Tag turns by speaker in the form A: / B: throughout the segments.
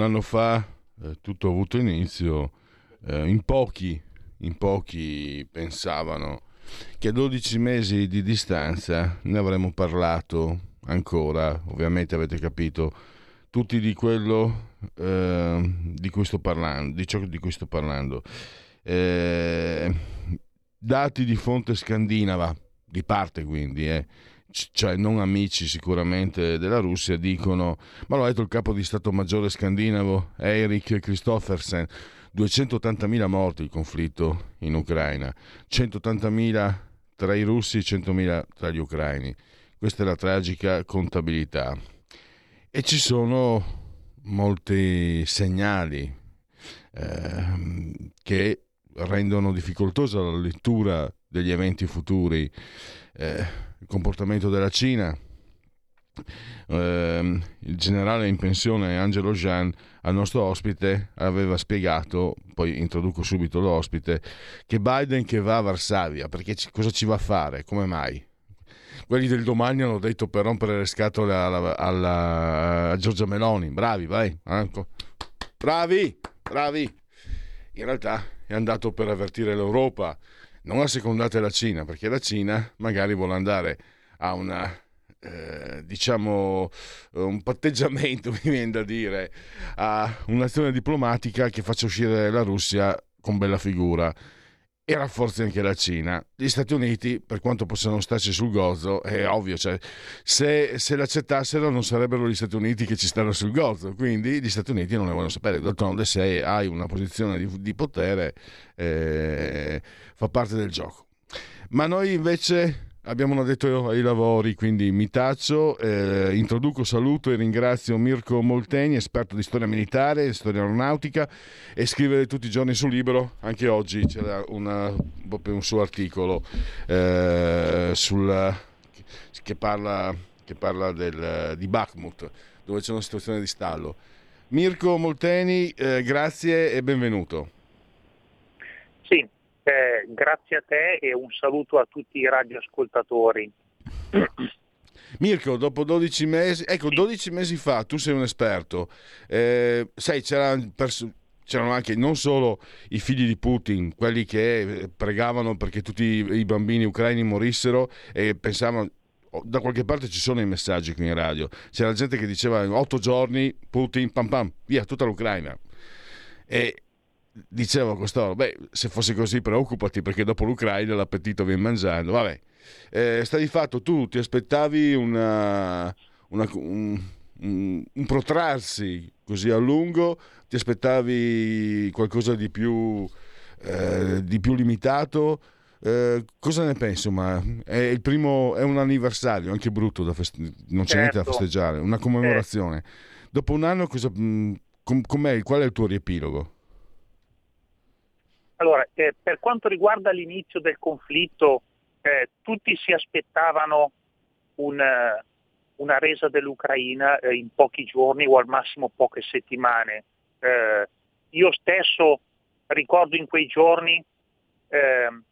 A: Un anno fa eh, tutto ha avuto inizio, eh, in, pochi, in pochi pensavano che a 12 mesi di distanza ne avremmo parlato ancora, ovviamente avete capito, tutti di quello eh, di cui sto parlando, di ciò di cui sto parlando. Eh, dati di fonte scandinava, di parte quindi, eh, cioè non amici sicuramente della Russia, dicono, ma l'ha detto il capo di Stato Maggiore scandinavo Erik Christoffersen, 280.000 morti il conflitto in Ucraina, 180.000 tra i russi e 100.000 tra gli ucraini. Questa è la tragica contabilità. E ci sono molti segnali eh, che rendono difficoltosa la lettura degli eventi futuri. Eh, il comportamento della Cina. Eh, il generale in pensione Angelo Jean al nostro ospite aveva spiegato, poi introduco subito l'ospite, che Biden che va a Varsavia, perché ci, cosa ci va a fare? Come mai? Quelli del domani hanno detto per rompere le scatole alla, alla, a Giorgia Meloni, bravi, vai, ecco. bravi, bravi. In realtà è andato per avvertire l'Europa, non assecondate la Cina, perché la Cina magari vuole andare a una eh, diciamo un patteggiamento, mi viene da dire, a un'azione diplomatica che faccia uscire la Russia con bella figura e rafforzi anche la Cina. Gli Stati Uniti, per quanto possano starci sul gozzo, è ovvio, cioè, se, se l'accettassero non sarebbero gli Stati Uniti che ci stanno sul gozzo, quindi gli Stati Uniti non ne vogliono sapere. D'altronde se hai una posizione di, di potere eh, fa parte del gioco. Ma noi invece Abbiamo un addetto ai lavori, quindi mi taccio, eh, introduco, saluto e ringrazio Mirko Molteni, esperto di storia militare storia aeronautica e scrive tutti i giorni sul libro, anche oggi c'era una, un suo articolo eh, sul, che parla, che parla del, di Bakhmut, dove c'è una situazione di stallo. Mirko Molteni, eh, grazie e benvenuto.
B: Eh, grazie a te e un saluto a tutti i radioascoltatori.
A: Mirko, dopo 12 mesi, ecco, 12 mesi fa tu sei un esperto, eh, sai, c'erano, pers- c'erano anche non solo i figli di Putin, quelli che pregavano perché tutti i bambini ucraini morissero e pensavano da qualche parte ci sono i messaggi qui in radio. C'era gente che diceva in otto giorni Putin, pam pam, via tutta l'Ucraina. E, dicevo a costoro, beh, se fosse così preoccupati perché dopo l'Ucraina l'appetito viene mangiando. Vabbè, eh, sta di fatto tu ti aspettavi una, una, un, un, un, protrarsi così a lungo, ti aspettavi qualcosa di più, eh, di più limitato. Eh, cosa ne pensi? Ma è, il primo, è un anniversario, anche brutto, da feste- non c'è certo. niente da certo. festeggiare, una commemorazione. Dopo un anno, cosa, mh, com- qual è il tuo riepilogo?
B: Allora, eh, per quanto riguarda l'inizio del conflitto, eh, tutti si aspettavano un, uh, una resa dell'Ucraina eh, in pochi giorni o al massimo poche settimane. Eh, io stesso ricordo in quei giorni ehm,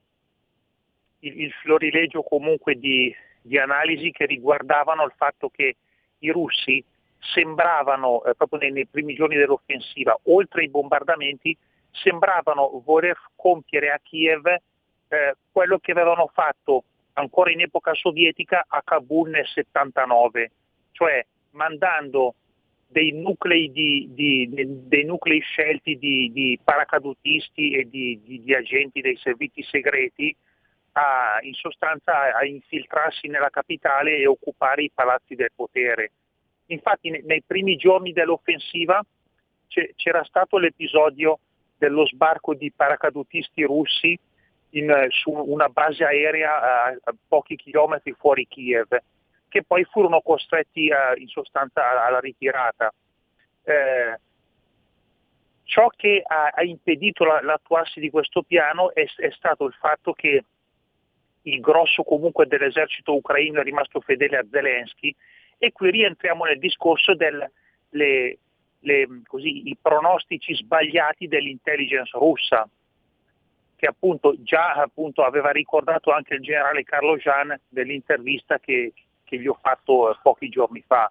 B: il, il, florilegio comunque di, di, analisi che riguardavano il fatto che i russi sembravano, eh, proprio nei, nei primi giorni dell'offensiva, oltre ai bombardamenti, sembravano voler compiere a Kiev eh, quello che avevano fatto ancora in epoca sovietica a Kabul nel 79, cioè mandando dei nuclei, di, di, dei nuclei scelti di, di, paracadutisti e di, agenti dei servizi segreti a, in sostanza a infiltrarsi nella capitale e occupare i palazzi del potere. Infatti nei primi giorni dell'offensiva c'era stato l'episodio dello sbarco di paracadutisti russi in, su una base aerea a, a, pochi chilometri fuori Kiev, che poi furono costretti a, in sostanza alla ritirata. Eh, ciò che ha, ha impedito la, l'attuarsi di questo piano è, è, stato il fatto che il grosso comunque dell'esercito ucraino è rimasto fedele a Zelensky e qui rientriamo nel discorso dei pronostici sbagliati dell'intelligence russa che appunto già appunto, aveva ricordato anche il generale Carlo Jean nell'intervista che, che gli ho fatto eh, pochi giorni fa.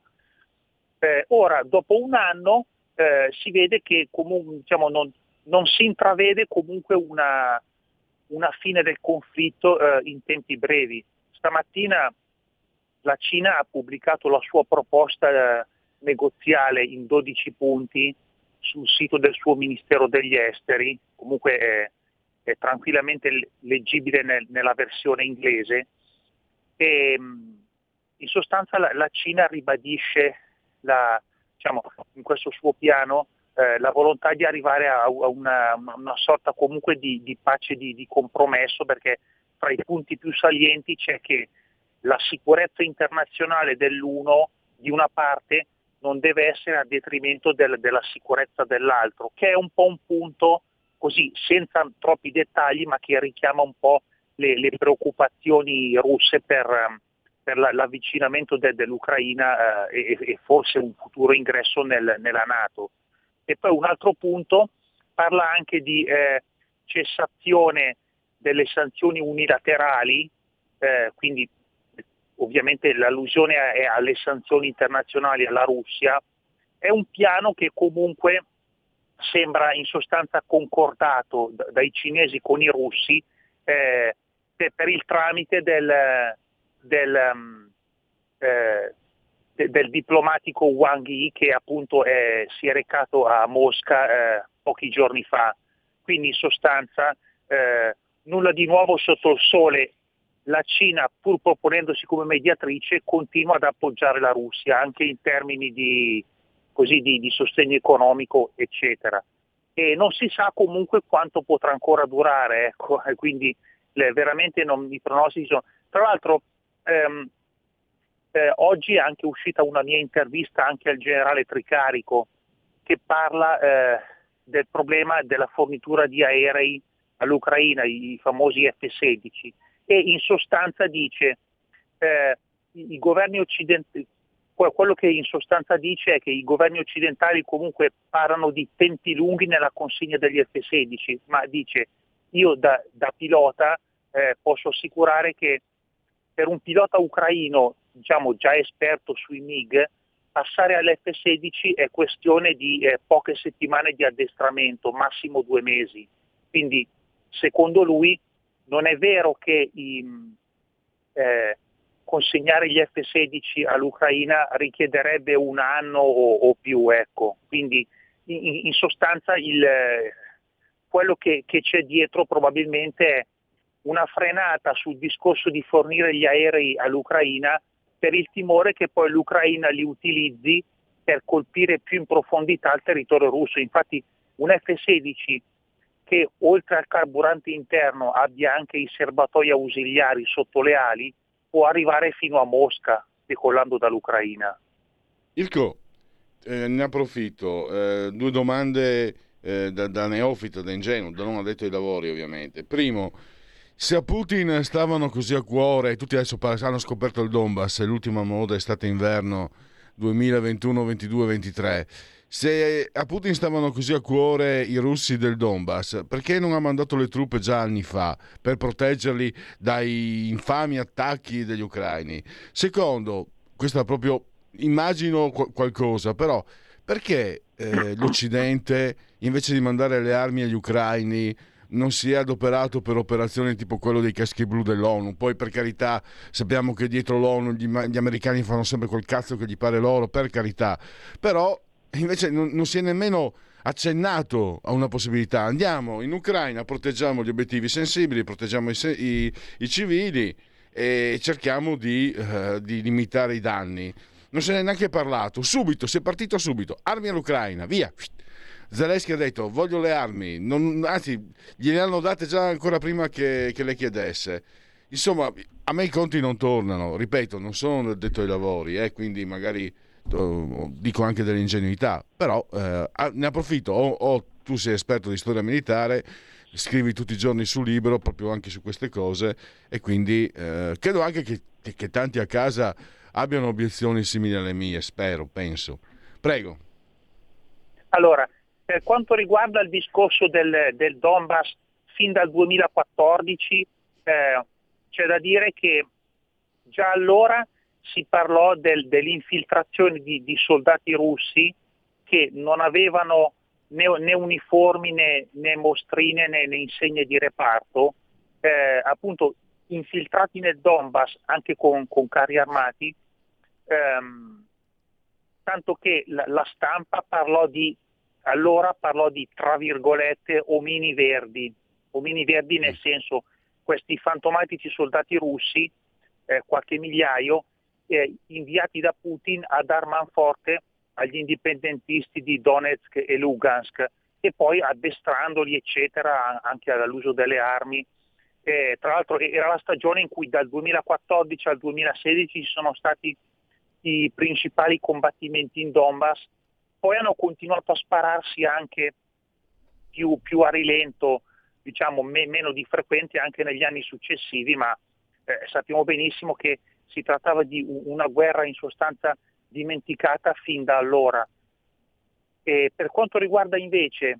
B: Eh, ora, dopo un anno, eh, si vede che comunque, diciamo, non, non, si intravede comunque una, una fine del conflitto eh, in tempi brevi. Stamattina la Cina ha pubblicato la sua proposta eh, negoziale in 12 punti sul sito del suo Ministero degli Esteri, comunque è, è tranquillamente leggibile nel, nella versione inglese. E, in sostanza la, la Cina ribadisce la, diciamo, in questo suo piano eh, la volontà di arrivare a, a una, una, sorta comunque di, di pace, di, di, compromesso, perché fra i punti più salienti c'è che la sicurezza internazionale dell'uno, di una parte, non deve essere a detrimento del, della sicurezza dell'altro, che è un po' un punto così senza troppi dettagli, ma che richiama un po' le, le preoccupazioni russe per, per la, l'avvicinamento de, dell'Ucraina eh, e, e, forse un futuro ingresso nel, nella Nato. E poi un altro punto parla anche di eh, cessazione delle sanzioni unilaterali, eh, quindi ovviamente l'allusione è alle sanzioni internazionali alla Russia, è un piano che comunque sembra in sostanza concordato dai cinesi con i russi eh, per il tramite del, del, um, eh, de, del diplomatico Wang Yi che appunto è, si è recato a Mosca eh, pochi giorni fa. Quindi in sostanza eh, nulla di nuovo sotto il sole. La Cina, pur proponendosi come mediatrice, continua ad appoggiare la Russia anche in termini di, così, di, di sostegno economico, eccetera. E non si sa comunque quanto potrà ancora durare, ecco, quindi le, veramente non, i pronostici sono. Tra l'altro ehm, eh, oggi è anche uscita una mia intervista anche al generale Tricarico che parla eh, del problema della fornitura di aerei all'Ucraina, i famosi F-16, e in sostanza dice eh, i governi occidentali, quello che in sostanza dice è che i governi occidentali comunque parlano di tempi lunghi nella consegna degli F-16, ma dice io da, da pilota eh, posso assicurare che per un pilota ucraino diciamo, già esperto sui MiG, passare all'F-16 è questione di eh, poche settimane di addestramento, massimo due mesi. Quindi secondo lui non è vero che i, eh, consegnare gli F-16 all'Ucraina richiederebbe un anno o, o più. Ecco. Quindi in, in sostanza il, quello che, che c'è dietro probabilmente è una frenata sul discorso di fornire gli aerei all'Ucraina per il timore che poi l'Ucraina li utilizzi per colpire più in profondità il territorio russo. Infatti un F-16 che oltre al carburante interno abbia anche i serbatoi ausiliari sotto le ali può arrivare fino a Mosca decollando dall'Ucraina.
A: Ilko, eh, ne approfitto, eh, due domande eh, da, da neofita, da ingenuo, da non addetto ai lavori ovviamente. Primo, se a Putin stavano così a cuore, tutti adesso hanno scoperto il Donbass, l'ultima moda è stata inverno 2021, 22, 23. Se a Putin stavano così a cuore i russi del Donbass, perché non ha mandato le truppe già anni fa per proteggerli dai infami attacchi degli ucraini? Secondo, questo è proprio immagino qualcosa, però perché eh, l'Occidente invece di mandare le armi agli ucraini non si è adoperato per operazioni tipo quello dei caschi blu dell'ONU. Poi, per carità, sappiamo che dietro l'ONU gli, gli americani fanno sempre quel cazzo che gli pare loro, per carità. Però, invece, non, non si è nemmeno accennato a una possibilità. Andiamo in Ucraina, proteggiamo gli obiettivi sensibili, proteggiamo i, i, i civili e cerchiamo di, uh, di limitare i danni. Non se ne è neanche parlato. Subito, si è partito subito. Armi all'Ucraina, via Zelensky ha detto voglio le armi, non, anzi gliele hanno date già ancora prima che, che le chiedesse. Insomma, a me i conti non tornano, ripeto, non sono detto ai lavori, eh, quindi magari dico anche dell'ingenuità, però eh, ne approfitto, o, o, tu sei esperto di storia militare, scrivi tutti i giorni sul libro proprio anche su queste cose e quindi eh, credo anche che, che, che tanti a casa abbiano obiezioni simili alle mie, spero, penso. Prego.
B: Allora, per quanto riguarda il discorso del, del Donbass fin dal 2014, eh, c'è da dire che già allora si parlò del, dell'infiltrazione di, di, soldati russi che non avevano né, né uniformi né, né, mostrine né, né, insegne di reparto, eh, appunto infiltrati nel Donbass anche con, con carri armati, ehm, tanto che la, la, stampa parlò di, allora parlò di, tra virgolette, omini verdi, omini verdi nel mm. senso questi fantomatici soldati russi, eh, qualche migliaio, eh, inviati da Putin a dar manforte agli indipendentisti di Donetsk e Lugansk e poi addestrandoli eccetera anche all'uso delle armi. Eh, tra l'altro era la stagione in cui dal 2014 al 2016 ci sono stati i principali combattimenti in Donbass, poi hanno continuato a spararsi anche più, più a rilento diciamo, me- meno di frequente anche negli anni successivi, ma eh, sappiamo benissimo che si trattava di una guerra in sostanza dimenticata fin da allora. E per quanto riguarda invece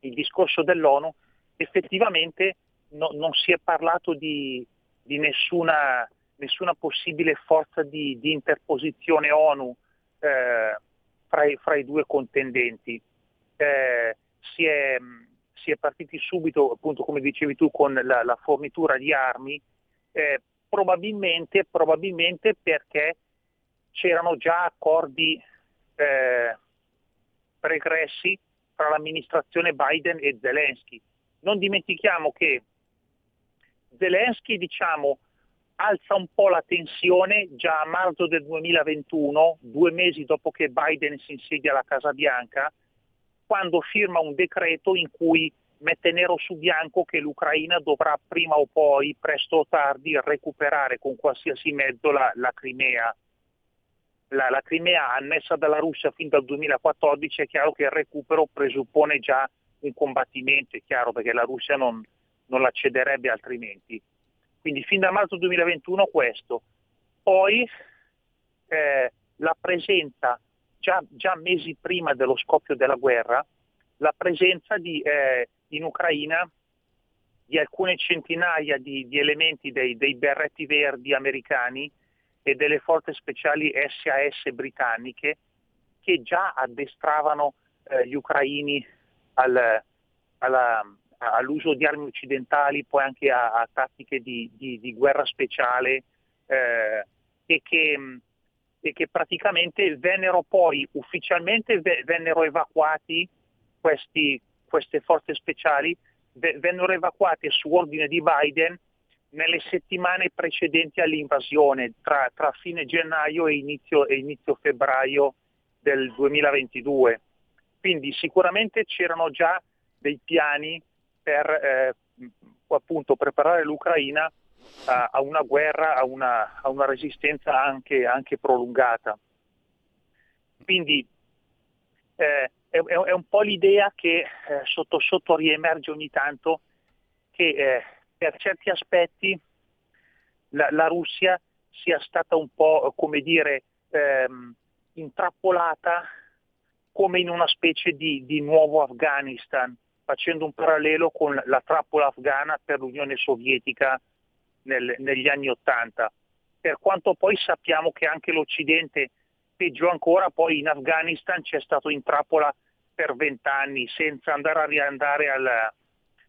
B: il discorso dell'ONU, effettivamente no, non si è parlato di, di nessuna, nessuna, possibile forza di, di interposizione ONU eh, fra, i, fra, i, due contendenti. Eh, si è, si è partiti subito, appunto come dicevi tu, con la, la fornitura di armi, eh, probabilmente, probabilmente, perché c'erano già accordi eh, pregressi tra l'amministrazione Biden e Zelensky. Non dimentichiamo che Zelensky, diciamo, alza un po' la tensione già a marzo del 2021, due mesi dopo che Biden si insedia alla Casa Bianca, quando firma un decreto in cui mette nero su bianco che l'Ucraina dovrà prima o poi, presto o tardi, recuperare con qualsiasi mezzo la, la Crimea. La, la, Crimea annessa dalla Russia fin dal 2014 è chiaro che il recupero presuppone già un combattimento, è chiaro perché la Russia non, non la cederebbe altrimenti. Quindi fin da marzo 2021 questo. Poi eh, la presenza già, già, mesi prima dello scoppio della guerra, la presenza di, eh, in Ucraina di alcune centinaia di, di elementi dei, dei, berretti verdi americani e delle forze speciali SAS britanniche che già addestravano eh, gli ucraini al, alla, all'uso di armi occidentali, poi anche a, a tattiche di, di, di, guerra speciale eh, e che e che praticamente vennero poi ufficialmente vennero evacuati questi, queste forze speciali, vennero evacuate su ordine di Biden nelle settimane precedenti all'invasione, tra, tra fine gennaio e inizio, e inizio, febbraio del 2022. Quindi sicuramente c'erano già dei piani per eh, appunto preparare l'Ucraina a, a una guerra, a una, a una resistenza anche, anche, prolungata. Quindi eh, è, è, un po' l'idea che eh, sotto sotto riemerge ogni tanto che eh, per certi aspetti la, la, Russia sia stata un po', come dire, ehm, intrappolata come in una specie di, di, nuovo Afghanistan, facendo un parallelo con la trappola afghana per l'Unione Sovietica nel, negli anni Ottanta, per quanto poi sappiamo che anche l'Occidente, peggio ancora, poi in Afghanistan c'è stato in trappola per vent'anni senza andare a riandare al,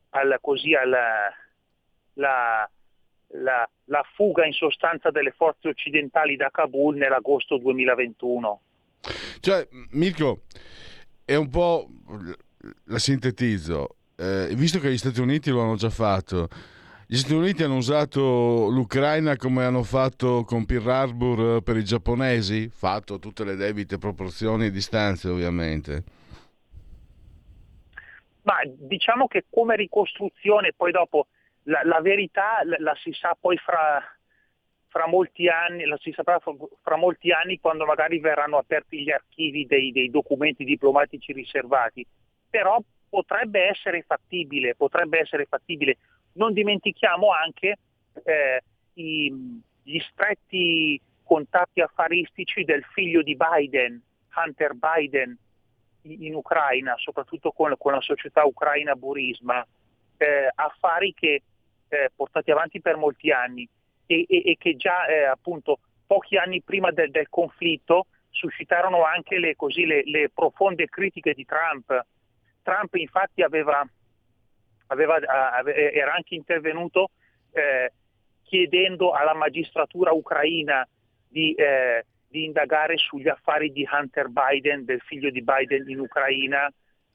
B: al, così, al, la, la, la fuga in sostanza delle forze occidentali da Kabul nell'agosto 2021.
A: Cioè, Mirko, è un po', la sintetizzo, eh, visto che gli Stati Uniti lo hanno già fatto, gli Stati Uniti hanno usato l'Ucraina come hanno fatto con Pearl Harbor eh, per i giapponesi, fatto tutte le debite proporzioni e distanze ovviamente.
B: Ma diciamo che come ricostruzione, poi dopo la, la verità la, la, si sa poi fra, fra molti anni, la si saprà fra, fra, molti anni quando magari verranno aperti gli archivi dei, dei documenti diplomatici riservati. Però potrebbe essere fattibile, potrebbe essere fattibile. Non dimentichiamo anche eh, i, gli stretti contatti affaristici del figlio di Biden, Hunter Biden, in Ucraina, soprattutto con, con la società ucraina Burisma, eh, affari che eh, portati avanti per molti anni e, e, e che già eh, appunto pochi anni prima del, del conflitto suscitarono anche le, così, le, le profonde critiche di Trump. Trump infatti aveva, aveva, era anche intervenuto eh, chiedendo alla magistratura ucraina di, eh, di, indagare sugli affari di Hunter Biden, del figlio di Biden in Ucraina,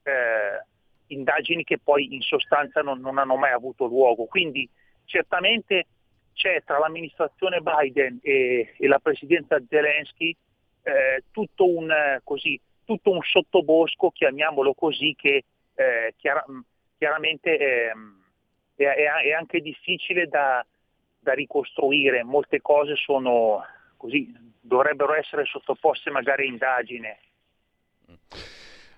B: eh, indagini che poi in sostanza non, non, hanno mai avuto luogo. Quindi certamente c'è tra l'amministrazione Biden e, e la presidenza Zelensky eh, tutto un, così, tutto un sottobosco, chiamiamolo così, che eh, chiara, chiaramente è, è, è, anche difficile da, da, ricostruire, molte cose sono così, dovrebbero essere sottoposte magari a indagine.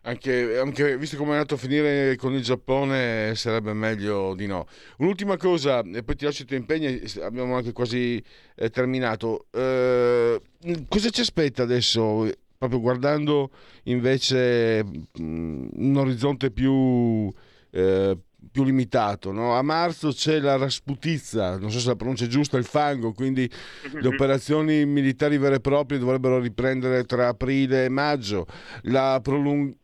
A: Anche, anche, visto come è andato a finire con il Giappone, sarebbe meglio di no. Un'ultima cosa, e poi ti lascio i tuoi impegni, abbiamo anche quasi eh, terminato. Eh, cosa ci aspetta adesso proprio guardando invece mh, un orizzonte più, eh, più limitato. No? A marzo c'è la Rasputizza, non so se la pronuncia è giusta, il fango, quindi le operazioni militari vere e proprie dovrebbero riprendere tra aprile e maggio. La prolung-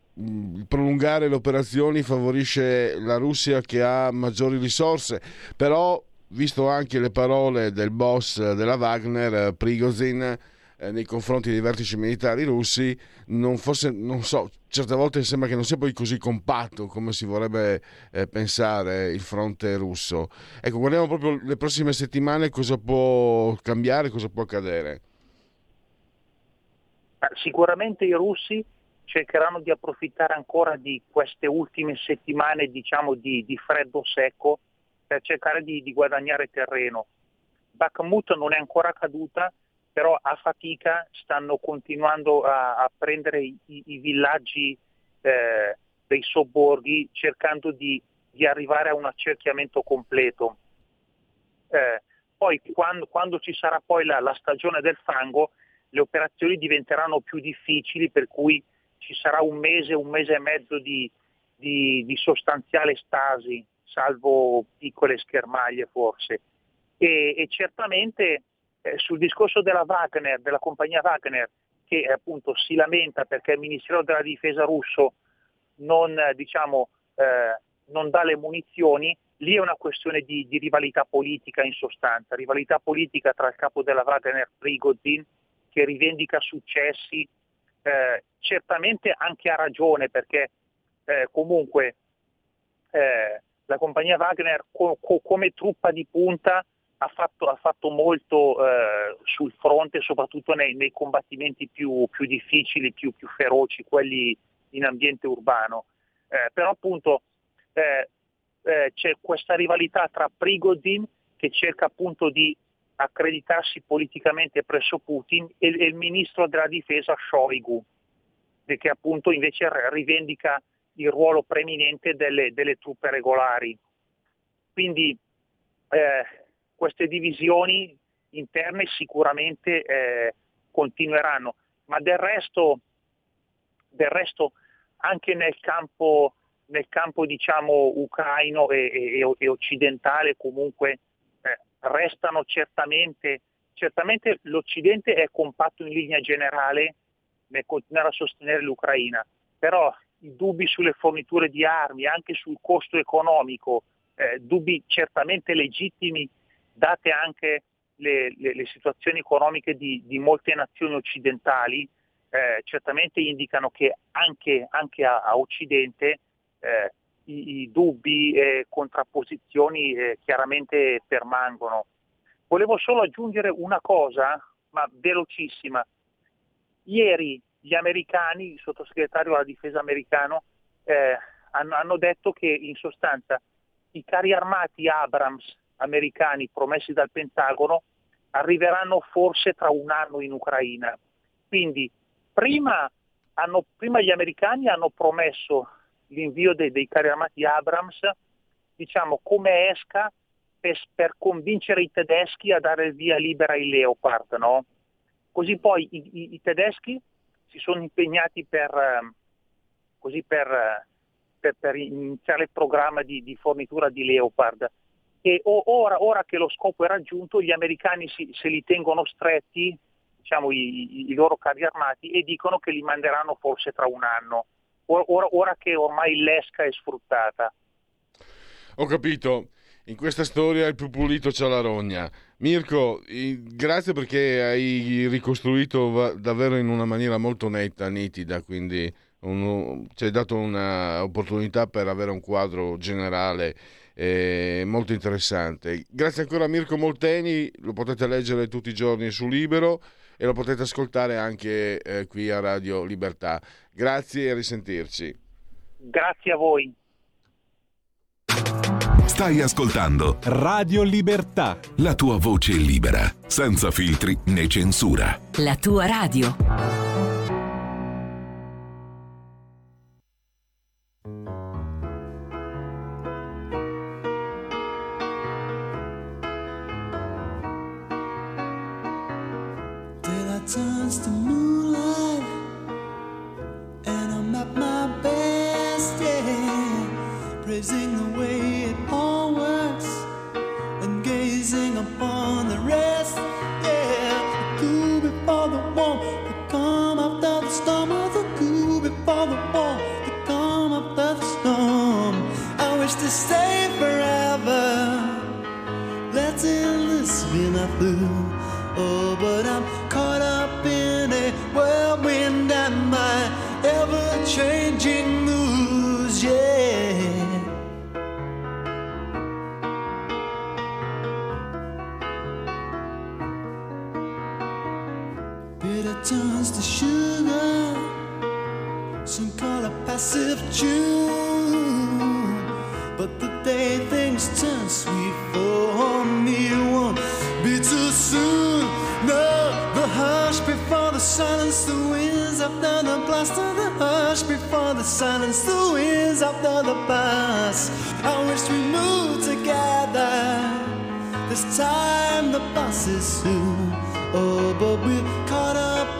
A: prolungare le operazioni favorisce la Russia che ha maggiori risorse, però visto anche le parole del boss della Wagner, Prigozhin, eh, nei confronti dei vertici militari russi, non, forse, non so, certe volte sembra che non sia poi così compatto come si vorrebbe eh, pensare il fronte russo. Ecco, guardiamo proprio le prossime settimane cosa può cambiare, cosa può accadere.
B: Sicuramente i russi cercheranno di approfittare ancora di queste ultime settimane diciamo, di, di freddo secco per cercare di, di guadagnare terreno. Bakhmut non è ancora caduta, però a fatica stanno continuando a, a prendere i, i villaggi eh, dei sobborghi cercando di, di, arrivare a un accerchiamento completo. Eh, poi quando, quando, ci sarà poi la, la, stagione del fango le operazioni diventeranno più difficili per cui ci sarà un mese, un mese e mezzo di, di, di sostanziale stasi, salvo piccole schermaglie forse. E, e certamente eh, sul discorso della Wagner, della compagnia Wagner, che appunto si lamenta perché il Ministero della Difesa russo non, diciamo, eh, non dà le munizioni, lì è una questione di, di, rivalità politica in sostanza, rivalità politica tra il capo della Wagner Prigozhin che rivendica successi, eh, certamente anche ha ragione perché eh, comunque eh, la compagnia Wagner co- co- come truppa di punta ha fatto, ha fatto molto eh, sul fronte, soprattutto nei, nei combattimenti più, più difficili, più, più, feroci, quelli in ambiente urbano. Eh, però appunto eh, eh c'è questa rivalità tra Prigozhin che cerca appunto di accreditarsi politicamente presso Putin e, e il ministro della difesa Shoigu, che appunto invece rivendica il ruolo preeminente delle, delle truppe regolari. Quindi eh, queste divisioni interne sicuramente eh, continueranno, ma del resto, del resto anche nel campo, nel campo diciamo, ucraino e, e, e, occidentale comunque eh, restano certamente, certamente l'Occidente è compatto in linea generale nel continuare a sostenere l'Ucraina, però i dubbi sulle forniture di armi, anche sul costo economico, eh, dubbi certamente legittimi date anche le, le, le situazioni economiche di, di, molte nazioni occidentali, eh, certamente indicano che anche, anche a, a, Occidente eh, i, i, dubbi e contrapposizioni eh, chiaramente permangono. Volevo solo aggiungere una cosa, ma velocissima. Ieri gli americani, il sottosegretario alla difesa americano, eh, hanno, hanno detto che in sostanza i carri armati Abrams americani promessi dal Pentagono arriveranno forse tra un anno in Ucraina. Quindi prima, hanno, prima gli americani hanno promesso l'invio dei, dei carri armati Abrams, diciamo come esca per, per, convincere i tedeschi a dare via libera ai Leopard. No? Così poi i, i, i, tedeschi si sono impegnati per, ehm, per, per, per iniziare il programma di, di, fornitura di Leopard. E ora, ora, che lo scopo è raggiunto, gli americani si, se li tengono stretti, diciamo, i, i, loro carri armati, e dicono che li manderanno forse tra un anno, ora, ora che ormai l'esca è sfruttata.
A: Ho capito. In questa storia il più pulito c'ha la rogna. Mirko, grazie perché hai ricostruito davvero in una maniera molto netta, nitida, quindi un, ci hai dato un'opportunità per avere un quadro generale eh, molto interessante. Grazie ancora a Mirko Molteni, lo potete leggere tutti i giorni su Libero e lo potete ascoltare anche eh, qui a Radio Libertà. Grazie e a risentirci.
B: Grazie a voi.
C: Stai ascoltando
D: Radio Libertà.
C: La tua voce libera, senza filtri né censura.
E: La tua radio.
F: To moonlight and I'm at my best, yeah, praising the winds after the blast of the hush before the silence, the winds after the blast. I wish we moved together. This time the bus is soon. Oh, but we're caught up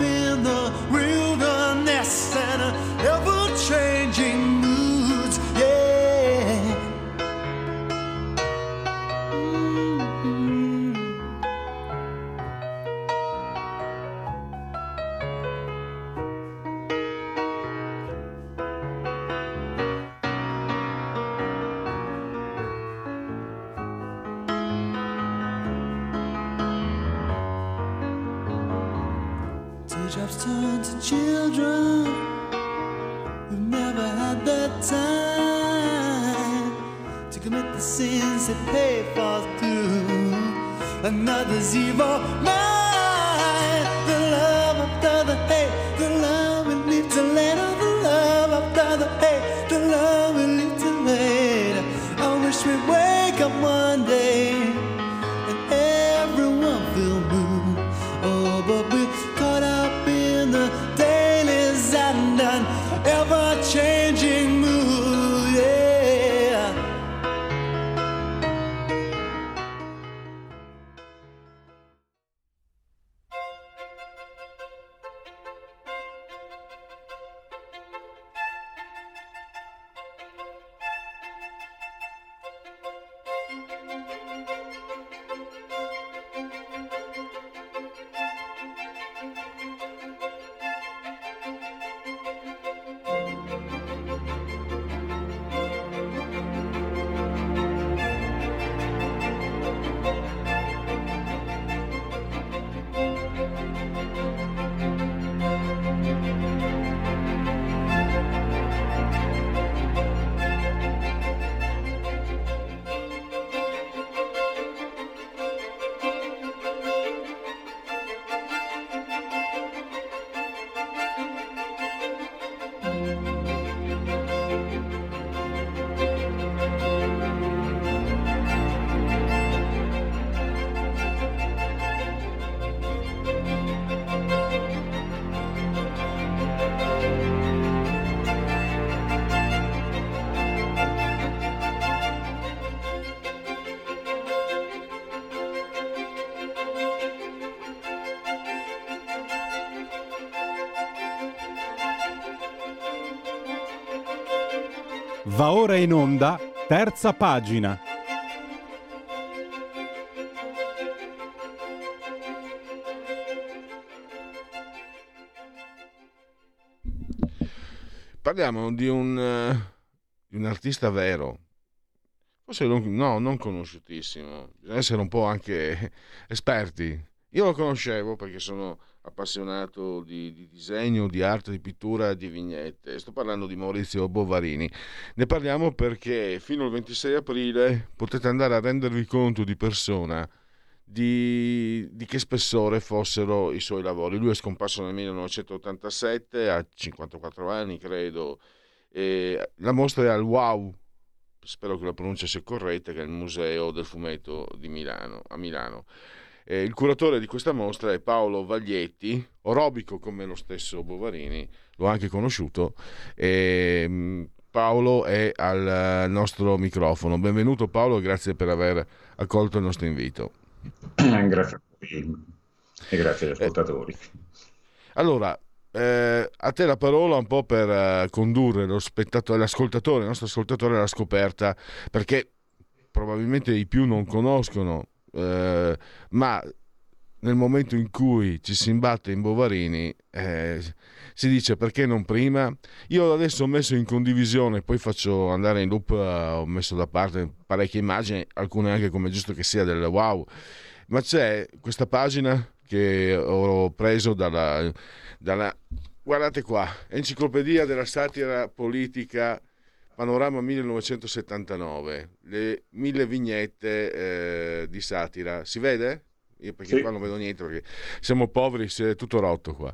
D: Va ora in onda, terza pagina.
A: Parliamo di un, di un artista vero, forse non, no, non conosciutissimo, bisogna essere un po' anche esperti. Io lo conoscevo perché sono appassionato di, di, disegno, di arte, di pittura, di vignette. Sto parlando di Maurizio Bovarini. Ne parliamo perché fino al 26 aprile potete andare a rendervi conto di persona di, di che spessore fossero i suoi lavori. Lui è scomparso nel 1987, ha 54 anni credo. E la mostra è al Wow, spero che la pronuncia sia corretta, che è il Museo del Fumetto di Milano, a Milano. Eh, il curatore di questa mostra è Paolo Vaglietti, orobico come lo stesso Bovarini, l'ho anche conosciuto. E, Paolo è al nostro microfono. Benvenuto Paolo grazie per aver accolto il nostro invito.
E: Grazie a voi e grazie agli ascoltatori. Eh,
A: allora, eh, a te la parola un po' per uh, condurre lo spettatore, l'ascoltatore, il nostro ascoltatore alla scoperta, perché probabilmente i più non conoscono eh, ma nel momento in cui ci si imbatte in Bovarini eh, si dice perché non prima? Io adesso ho messo in condivisione poi faccio andare in loop uh, ho messo da parte parecchie immagini alcune anche come giusto che sia del wow. Ma c'è questa pagina che ho preso dalla, dalla guardate qua enciclopedia della satira politica Panorama 1979, le mille vignette eh, di satira. Si vede? Io perché sì. qua non vedo niente perché siamo poveri, si è tutto rotto qua.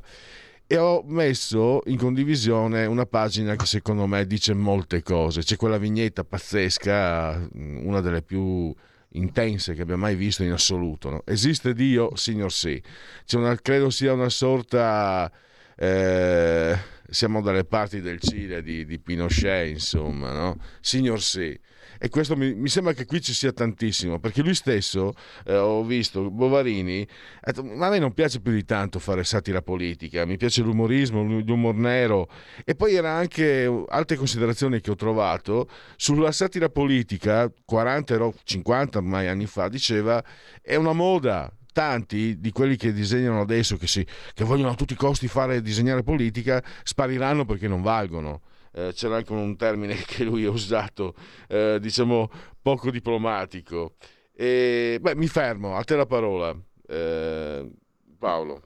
A: E ho messo in condivisione una pagina che secondo me dice molte cose. C'è quella vignetta pazzesca, una delle più intense che abbia mai visto in assoluto. No? Esiste Dio, signor sì. C'è una, credo sia una sorta... Eh, siamo dalle parti del Cile di, di Pinochet, insomma, no? Signor sì. E questo mi, mi, sembra che qui ci sia tantissimo, perché lui stesso, eh, ho visto, Bovarini, ha detto, ma a me non piace più di tanto fare satira politica, mi piace l'umorismo, l'umor nero, e poi era anche altre considerazioni che ho trovato sulla satira politica, 40, 50 ormai anni fa, diceva, è una moda, tanti di quelli che disegnano adesso, che, si, che vogliono a tutti i costi fare disegnare politica, spariranno perché non valgono. Eh, c'era anche un termine che lui ha usato, eh, diciamo poco diplomatico. E, beh, mi fermo, a te la parola, eh, Paolo.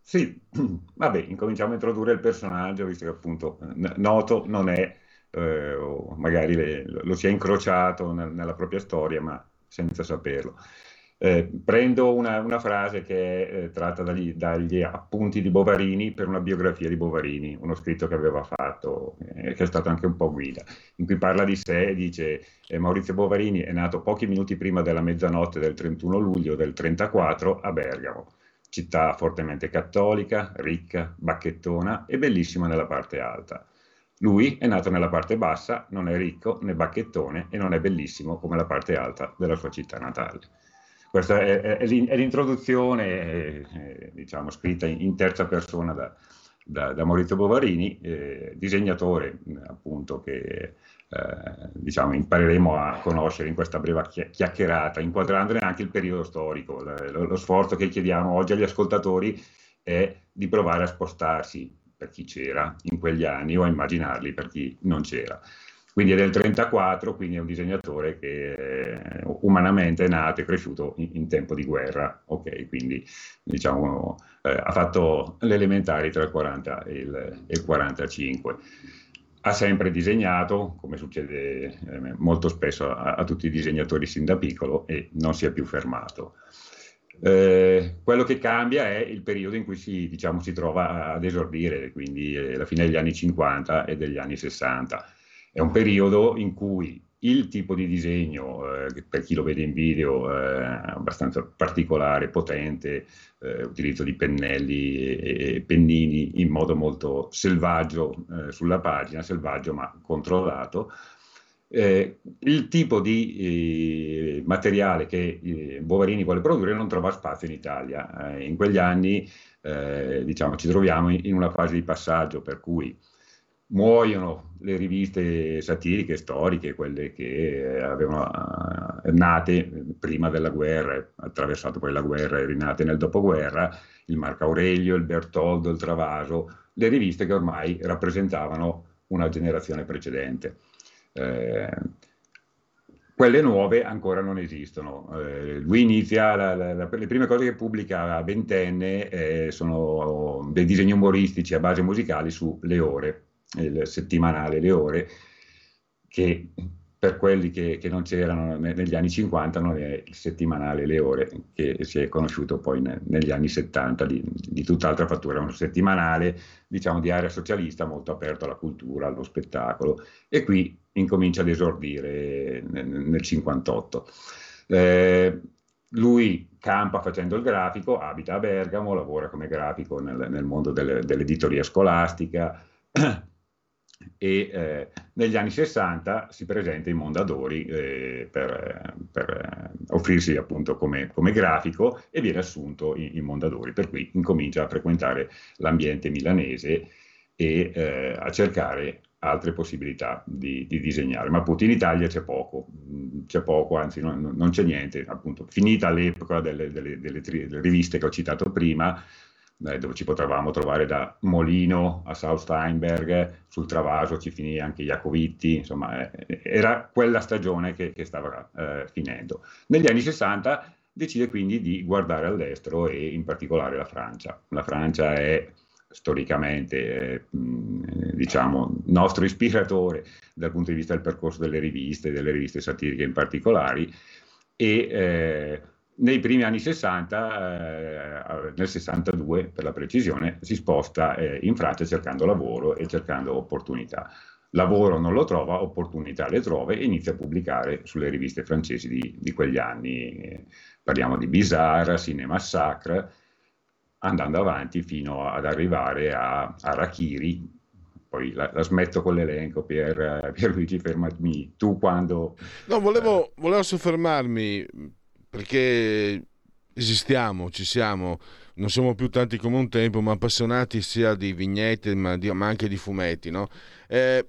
E: Sì, vabbè, incominciamo a introdurre il personaggio, visto che appunto noto non è, eh, o magari le, lo si è incrociato nel, nella propria storia, ma senza saperlo. Eh, prendo una, una, frase che è eh, tratta dagli, dagli, appunti di Bovarini per una biografia di Bovarini, uno scritto che aveva fatto, eh, che è stato anche un po' guida, in cui parla di sé e dice eh, Maurizio Bovarini è nato pochi minuti prima della mezzanotte del 31 luglio del 34 a Bergamo, città fortemente cattolica, ricca, bacchettona e bellissima nella parte alta. Lui è nato nella parte bassa, non è ricco né bacchettone e non è bellissimo come la parte alta della sua città natale. Questa è, è, è l'introduzione, eh, diciamo, scritta in terza persona da, da, da Maurizio Bovarini, eh, disegnatore appunto che eh, diciamo, impareremo a conoscere in questa breve chiacchierata, inquadrandone anche il periodo storico. Lo, lo sforzo che chiediamo oggi agli ascoltatori è di provare a spostarsi per chi c'era in quegli anni o a immaginarli per chi non c'era quindi è del 34, quindi è un disegnatore che eh, umanamente è nato e cresciuto in, in, tempo di guerra, ok, quindi diciamo eh, ha fatto le elementari tra il 40 e il, e il 45 ha sempre disegnato, come succede eh, molto spesso a, a, tutti i disegnatori sin da piccolo, e non si è più fermato. Eh, quello che cambia è il periodo in cui si, diciamo, si trova ad esordire, quindi eh, la fine degli anni 50 e degli anni 60. È un periodo in cui il tipo di disegno, eh, per chi lo vede in video, eh, abbastanza particolare, potente, eh, utilizzo di pennelli e, e, pennini in modo molto selvaggio eh, sulla pagina, selvaggio ma controllato. Eh, il tipo di eh, materiale che Bovarini vuole produrre non trova spazio in Italia. in quegli anni diciamo, ci troviamo in, in una fase di passaggio per cui muoiono le riviste satiriche storiche, quelle che avevano eh, nate prima della guerra, attraversato poi la guerra e rinate nel dopoguerra, il Marco Aurelio, il Bertoldo, il Travaso, le riviste che ormai rappresentavano una generazione precedente. Eh, quelle nuove ancora non esistono. Eh, lui inizia, la, la, la, le prime cose che pubblica a ventenne eh, sono dei disegni umoristici a base musicale su Le Ore, il settimanale Le Ore, che per quelli che, che non c'erano negli anni 50 non è il settimanale Le Ore, che si è conosciuto poi ne, negli anni 70 di, di tutt'altra fattura, un settimanale diciamo di area socialista molto aperto alla cultura, allo spettacolo e qui incomincia ad esordire nel, nel 58. Eh, lui campa facendo il grafico, abita a Bergamo, lavora come grafico nel, nel mondo delle, dell'editoria scolastica, e eh, negli anni 60 si presenta in Mondadori eh, per, per eh, offrirsi appunto come, come, grafico e viene assunto in, in, Mondadori, per cui incomincia a frequentare l'ambiente milanese e eh, a cercare altre possibilità di, di, disegnare, ma appunto in Italia c'è poco, c'è poco, anzi non, non c'è niente, appunto finita l'epoca delle, delle, delle, delle riviste che ho citato prima, eh, dove ci potevamo trovare da Molino a South Steinberg, sul Travaso ci finì anche Iacovitti, insomma eh, era quella stagione che, che stava eh, finendo. Negli anni 60 decide quindi di guardare all'estero e in particolare la Francia. La Francia è storicamente, eh, diciamo, nostro ispiratore dal punto di vista del percorso delle riviste, delle riviste satiriche in particolare, e eh, nei primi anni 60, eh, nel 62 per la precisione, si sposta eh, in Francia cercando lavoro e cercando opportunità. Lavoro non lo trova, opportunità le trova e inizia a pubblicare sulle riviste francesi di, di quegli anni. parliamo di Bizarre, Cinema Sacre, andando avanti fino ad arrivare a Arachiri, poi la, la, smetto con l'elenco per, per Luigi fermami tu quando
A: no volevo, volevo soffermarmi perché esistiamo, ci siamo, non siamo più tanti come un tempo, ma appassionati sia di vignette ma, di, ma anche di fumetti. No? Eh,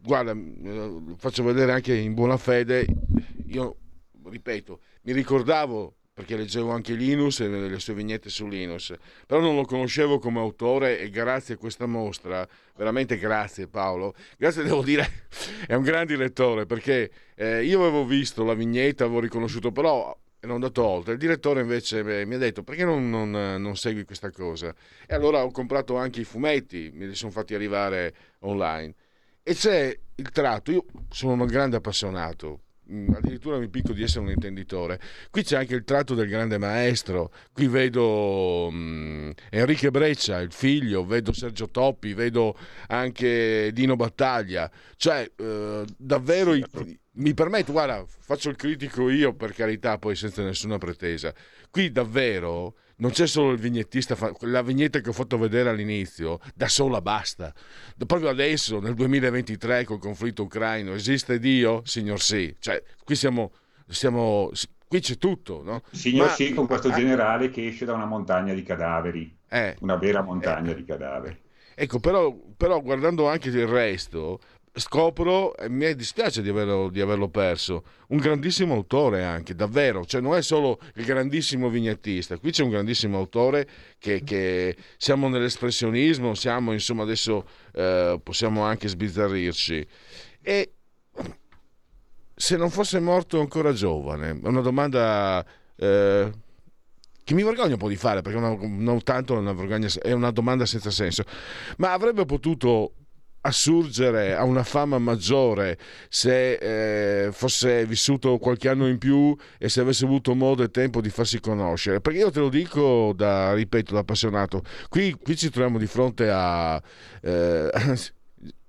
A: guarda, eh, faccio vedere anche in buona fede, io ripeto, mi ricordavo perché leggevo anche Linus e le sue vignette su Linus, però non lo conoscevo come autore e grazie a questa mostra, veramente grazie Paolo, grazie devo dire, è un grande lettore perché eh, io avevo visto la vignetta, avevo riconosciuto, però e non dato oltre. Il direttore invece mi ha detto perché non, non, non, segui questa cosa? E allora ho comprato anche i fumetti, me li sono fatti arrivare online. E c'è il tratto, io sono un grande appassionato, mm, addirittura mi picco di essere un intenditore. Qui c'è anche il tratto del grande maestro, qui vedo um, Enrique Breccia, il figlio, vedo Sergio Toppi, vedo anche Dino Battaglia, cioè uh, davvero... Sì, i, mi permetto, guarda, faccio il critico io per carità, poi senza nessuna pretesa. Qui davvero non c'è solo il vignettista, la vignetta che ho fatto vedere all'inizio, da sola basta. Proprio adesso, nel 2023, col conflitto ucraino, esiste Dio? Signor sì. Cioè, qui siamo, siamo qui c'è tutto, no?
E: Signor Ma, sì, con questo generale che esce da una montagna di cadaveri, eh, una vera montagna eh, di cadaveri.
A: Ecco, però, però guardando anche il resto, scopro, e mi dispiace di averlo, di averlo, perso, un grandissimo autore anche, davvero, cioè non è solo il grandissimo vignettista, qui c'è un grandissimo autore che, che siamo nell'espressionismo, siamo insomma adesso eh, possiamo anche sbizzarrirci. E se non fosse morto ancora giovane, è una domanda... Eh, che mi vergogno un po' di fare perché non, non tanto una vergogna, è una domanda senza senso, ma avrebbe potuto assurgere a una fama maggiore se eh, fosse vissuto qualche anno in più e se avesse avuto modo e tempo di farsi conoscere. Perché io te lo dico da, ripeto, da appassionato, qui, qui ci troviamo di fronte a... Eh,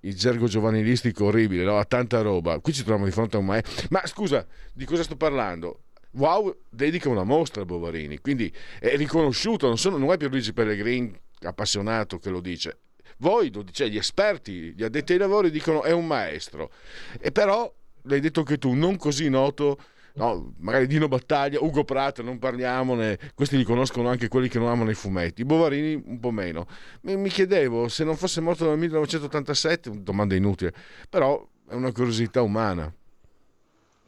A: il gergo giovanilistico orribile, no? a tanta roba. Qui ci troviamo di fronte a un maestro. Ma scusa, di cosa sto parlando? Wow dedica una mostra a Bovarini, quindi è riconosciuto, non, sono, non è Pierluigi Pellegrini appassionato che lo dice, voi, cioè gli esperti, gli addetti ai lavori dicono è un maestro. E però, l'hai detto anche tu, non così noto no, magari Dino Battaglia, Ugo Pratt, non parliamone, questi li conoscono anche quelli che non amano i fumetti, Bovarini un po' meno. Mi chiedevo se non fosse morto nel 1987, domanda inutile, però è una curiosità umana.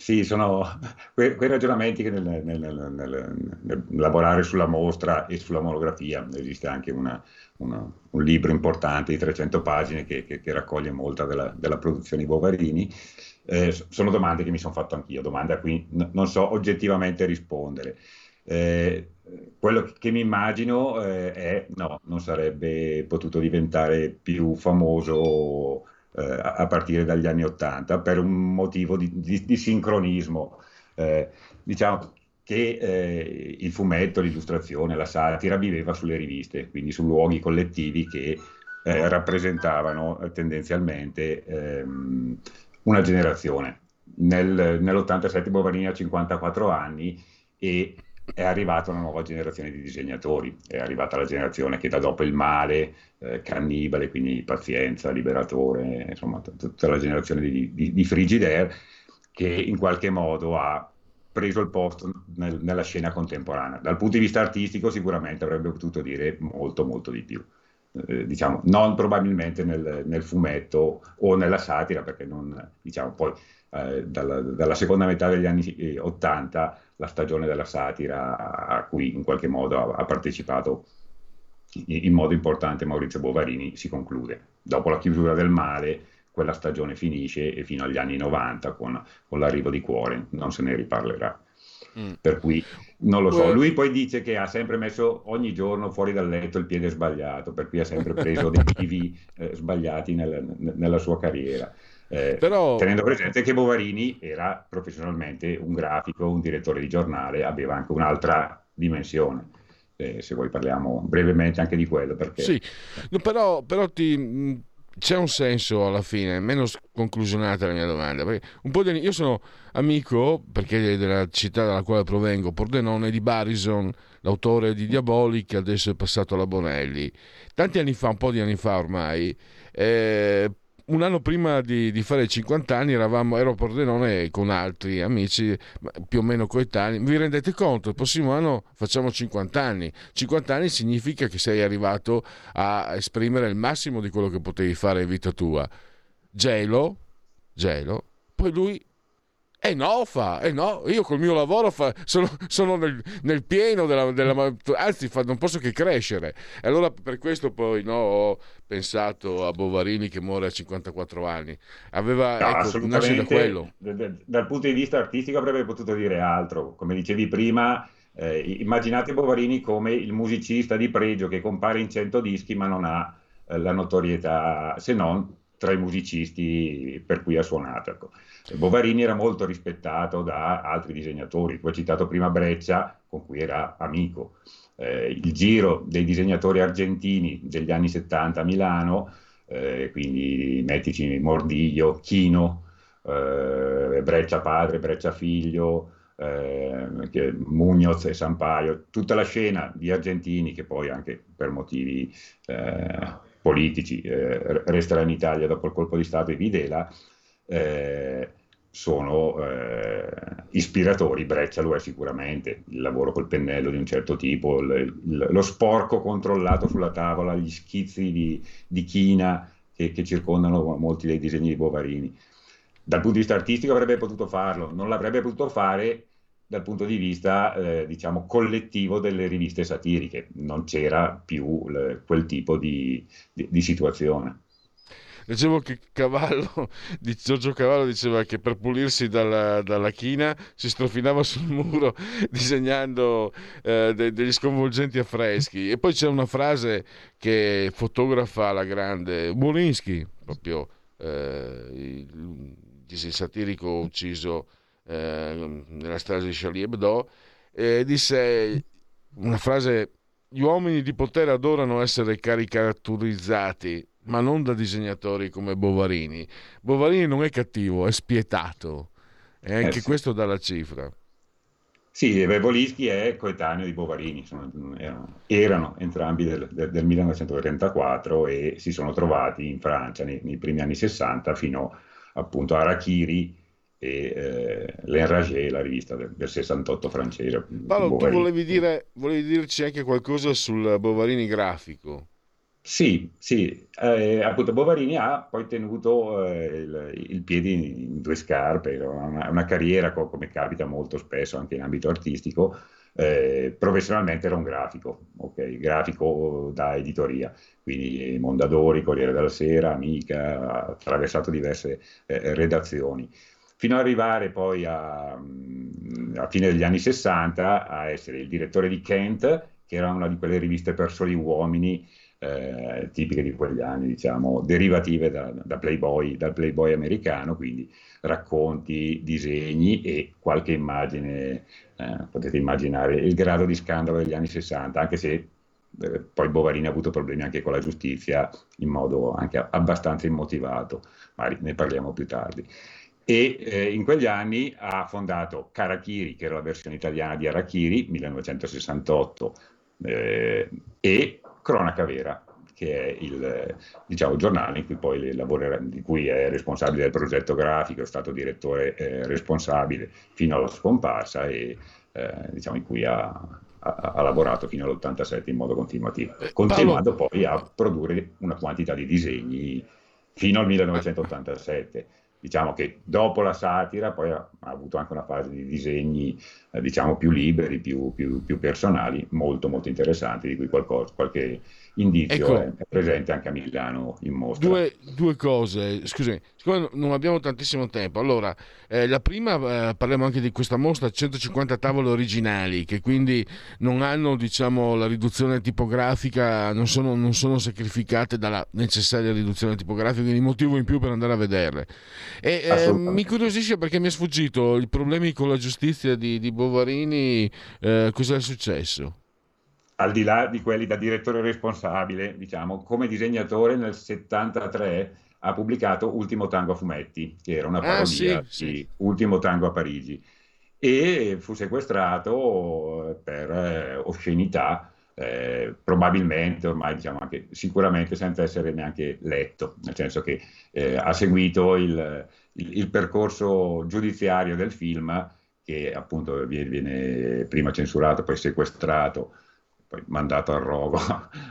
E: Sì, sono que- quei ragionamenti che nel, nel, nel, nel, lavorare sulla mostra e sulla monografia esiste anche una, una, un libro importante di 300 pagine che, che, che raccoglie molta della, della, produzione di Bovarini. Eh, sono domande che mi sono fatto anch'io, domande a cui n- non so oggettivamente rispondere. Eh, quello che mi immagino eh, è no, non sarebbe potuto diventare più famoso eh, a partire dagli anni Ottanta per un motivo di, di, di sincronismo. Eh, diciamo che eh, il fumetto, l'illustrazione, la satira viveva sulle riviste, quindi su luoghi collettivi che eh, rappresentavano tendenzialmente ehm, una generazione. Nel, nell'87 Bovarini ha 54 anni e è arrivata una nuova generazione di disegnatori, è arrivata la generazione che da dopo il male, eh, Cannibale, quindi Pazienza, Liberatore, insomma tutta la generazione di, di, di, Frigidaire che in qualche modo ha preso il posto nel, nella scena contemporanea. Dal punto di vista artistico sicuramente avrebbe potuto dire molto molto di più. Eh, diciamo, non probabilmente nel, nel, fumetto o nella satira, perché non, diciamo, poi eh, dalla, dalla, seconda metà degli anni 80 eh, la stagione della satira a cui in qualche modo ha, ha partecipato in modo importante Maurizio Bovarini si conclude. Dopo la chiusura del male, quella stagione finisce e fino agli anni 90 con, con l'arrivo di Cuore non se ne riparlerà. Mm. Per cui non lo so. Lui poi dice che ha sempre messo ogni giorno fuori dal letto il piede sbagliato, per cui ha sempre preso dei pivi eh, sbagliati nel, nella sua carriera. Eh, Però... Tenendo presente che Bovarini era professionalmente un grafico, un direttore di giornale, aveva anche un'altra dimensione. Eh, se vuoi parliamo brevemente anche di quello. Perché...
A: Sì, no, però, però ti, c'è un senso alla fine, meno conclusionata la mia domanda. un po' di, io sono amico, perché della città dalla quale provengo, Pordenone, di Barison, l'autore di Diabolic, adesso è passato alla Bonelli. Tanti anni fa, un po' di anni fa ormai, eh, un anno prima di, di, fare 50 anni eravamo, ero a Pordenone con altri amici più o meno coetanei. Vi rendete conto? Il prossimo anno facciamo 50 anni. 50 anni significa che sei arrivato a esprimere il massimo di quello che potevi fare in vita tua. Gelo, gelo. Poi lui eh no, fa, eh no, io col mio lavoro fa, sono, sono nel, nel, pieno della, della anzi fa, non posso che crescere. E allora per questo poi no, ho pensato a Bovarini che muore a 54 anni. Aveva, no, ecco, nasce da quello.
E: Dal punto di vista artistico avrebbe potuto dire altro. Come dicevi prima, eh, immaginate Bovarini come il musicista di pregio che compare in 100 dischi ma non ha eh, la notorietà, se non tra i musicisti per cui ha suonato. Ecco. Bovarini era molto rispettato da altri disegnatori, tu hai citato prima Breccia, con cui era amico. Eh, il giro dei disegnatori argentini degli anni 70 a Milano, eh, quindi mettici Mordiglio, Chino, eh, Breccia padre, Breccia figlio, eh, Mugnoz e Sampaio, tutta la scena di argentini che poi anche per motivi eh, politici, eh, resterà in Italia dopo il colpo di Stato di Videla, eh, sono eh, ispiratori, Breccia lo è sicuramente, il lavoro col pennello di un certo tipo, il, il, lo sporco controllato sulla tavola, gli schizzi di, di china che, che, circondano molti dei disegni di Bovarini. Dal punto di vista artistico avrebbe potuto farlo, non l'avrebbe potuto fare dal punto di vista eh, diciamo collettivo delle riviste satiriche, non c'era più le, quel tipo di, di, di situazione.
A: Leggevo che Cavallo, di Giorgio Cavallo diceva che per pulirsi dalla, dalla china si strofinava sul muro disegnando eh, de, degli sconvolgenti affreschi. E poi c'è una frase che fotografa la grande Bolinsky, proprio eh, il, il satirico ucciso eh, nella strage di Charlie Hebdo, eh, disse una frase, gli uomini di potere adorano essere caricaturizzati, ma non da disegnatori come Bovarini. Bovarini non è cattivo, è spietato, e anche eh sì. questo dà la cifra.
E: Sì, Volischi è coetaneo di Bovarini, sono, erano, erano, entrambi del, del, del, 1934 e si sono trovati in Francia nei, nei primi anni 60 fino appunto a Arachiri e eh, L'Enragé, la rivista del, del 68 francese.
A: Paolo, Bovarini. tu volevi, dire, volevi dirci anche qualcosa sul Bovarini grafico?
E: Sì, sì, eh, appunto Bovarini ha poi tenuto eh, il, il, piede in, in, due scarpe, una, una carriera co- come capita molto spesso anche in ambito artistico, eh, professionalmente era un grafico, ok, grafico da editoria, quindi Mondadori, Corriere della Sera, Amica, ha attraversato diverse eh, redazioni fino ad arrivare poi a, a, fine degli anni 60 a essere il direttore di Kent, che era una di quelle riviste per soli uomini eh, tipiche di quegli anni, diciamo, derivative da, da Playboy, dal Playboy americano, quindi racconti, disegni e qualche immagine, eh, potete immaginare il grado di scandalo degli anni 60, anche se eh, poi Bovarini ha avuto problemi anche con la giustizia in modo anche abbastanza immotivato, ma ne parliamo più tardi e eh, in quegli anni ha fondato Karakiri, che era la versione italiana di Arachiri, 1968, eh, e Cronaca Vera, che è il diciamo, giornale in cui poi lavora, di cui è responsabile del progetto grafico, è stato direttore eh, responsabile fino alla scomparsa e eh, diciamo, in cui ha, ha, ha, lavorato fino all'87 in modo continuativo, eh, continuando poi a produrre una quantità di disegni fino al 1987 diciamo che dopo la satira poi ha, avuto anche una fase di disegni eh, diciamo più liberi, più, più, più, personali, molto molto interessanti, di cui qualcosa, qualche indizio ecco, è, presente anche a Milano in mostra.
A: Due, due cose, scusami, siccome non abbiamo tantissimo tempo, allora eh, la prima eh, parliamo anche di questa mostra 150 tavole originali che quindi non hanno diciamo la riduzione tipografica, non sono, non sono sacrificate dalla necessaria riduzione tipografica, quindi motivo in più per andare a vederle. E eh, mi curiosisce perché mi è sfuggito i problemi con la giustizia di, di Bovarini, eh, cosa è successo?
E: Al di là di quelli da direttore responsabile, diciamo, come disegnatore nel 73 ha pubblicato Ultimo Tango a fumetti, che era una parodia ah, sì, di sì. Ultimo Tango a Parigi, e fu sequestrato per eh, oscenità, eh, probabilmente ormai diciamo anche sicuramente senza essere neanche letto, nel senso che eh, ha seguito il, il, il, percorso giudiziario del film che appunto viene prima censurato, poi sequestrato poi mandato al rogo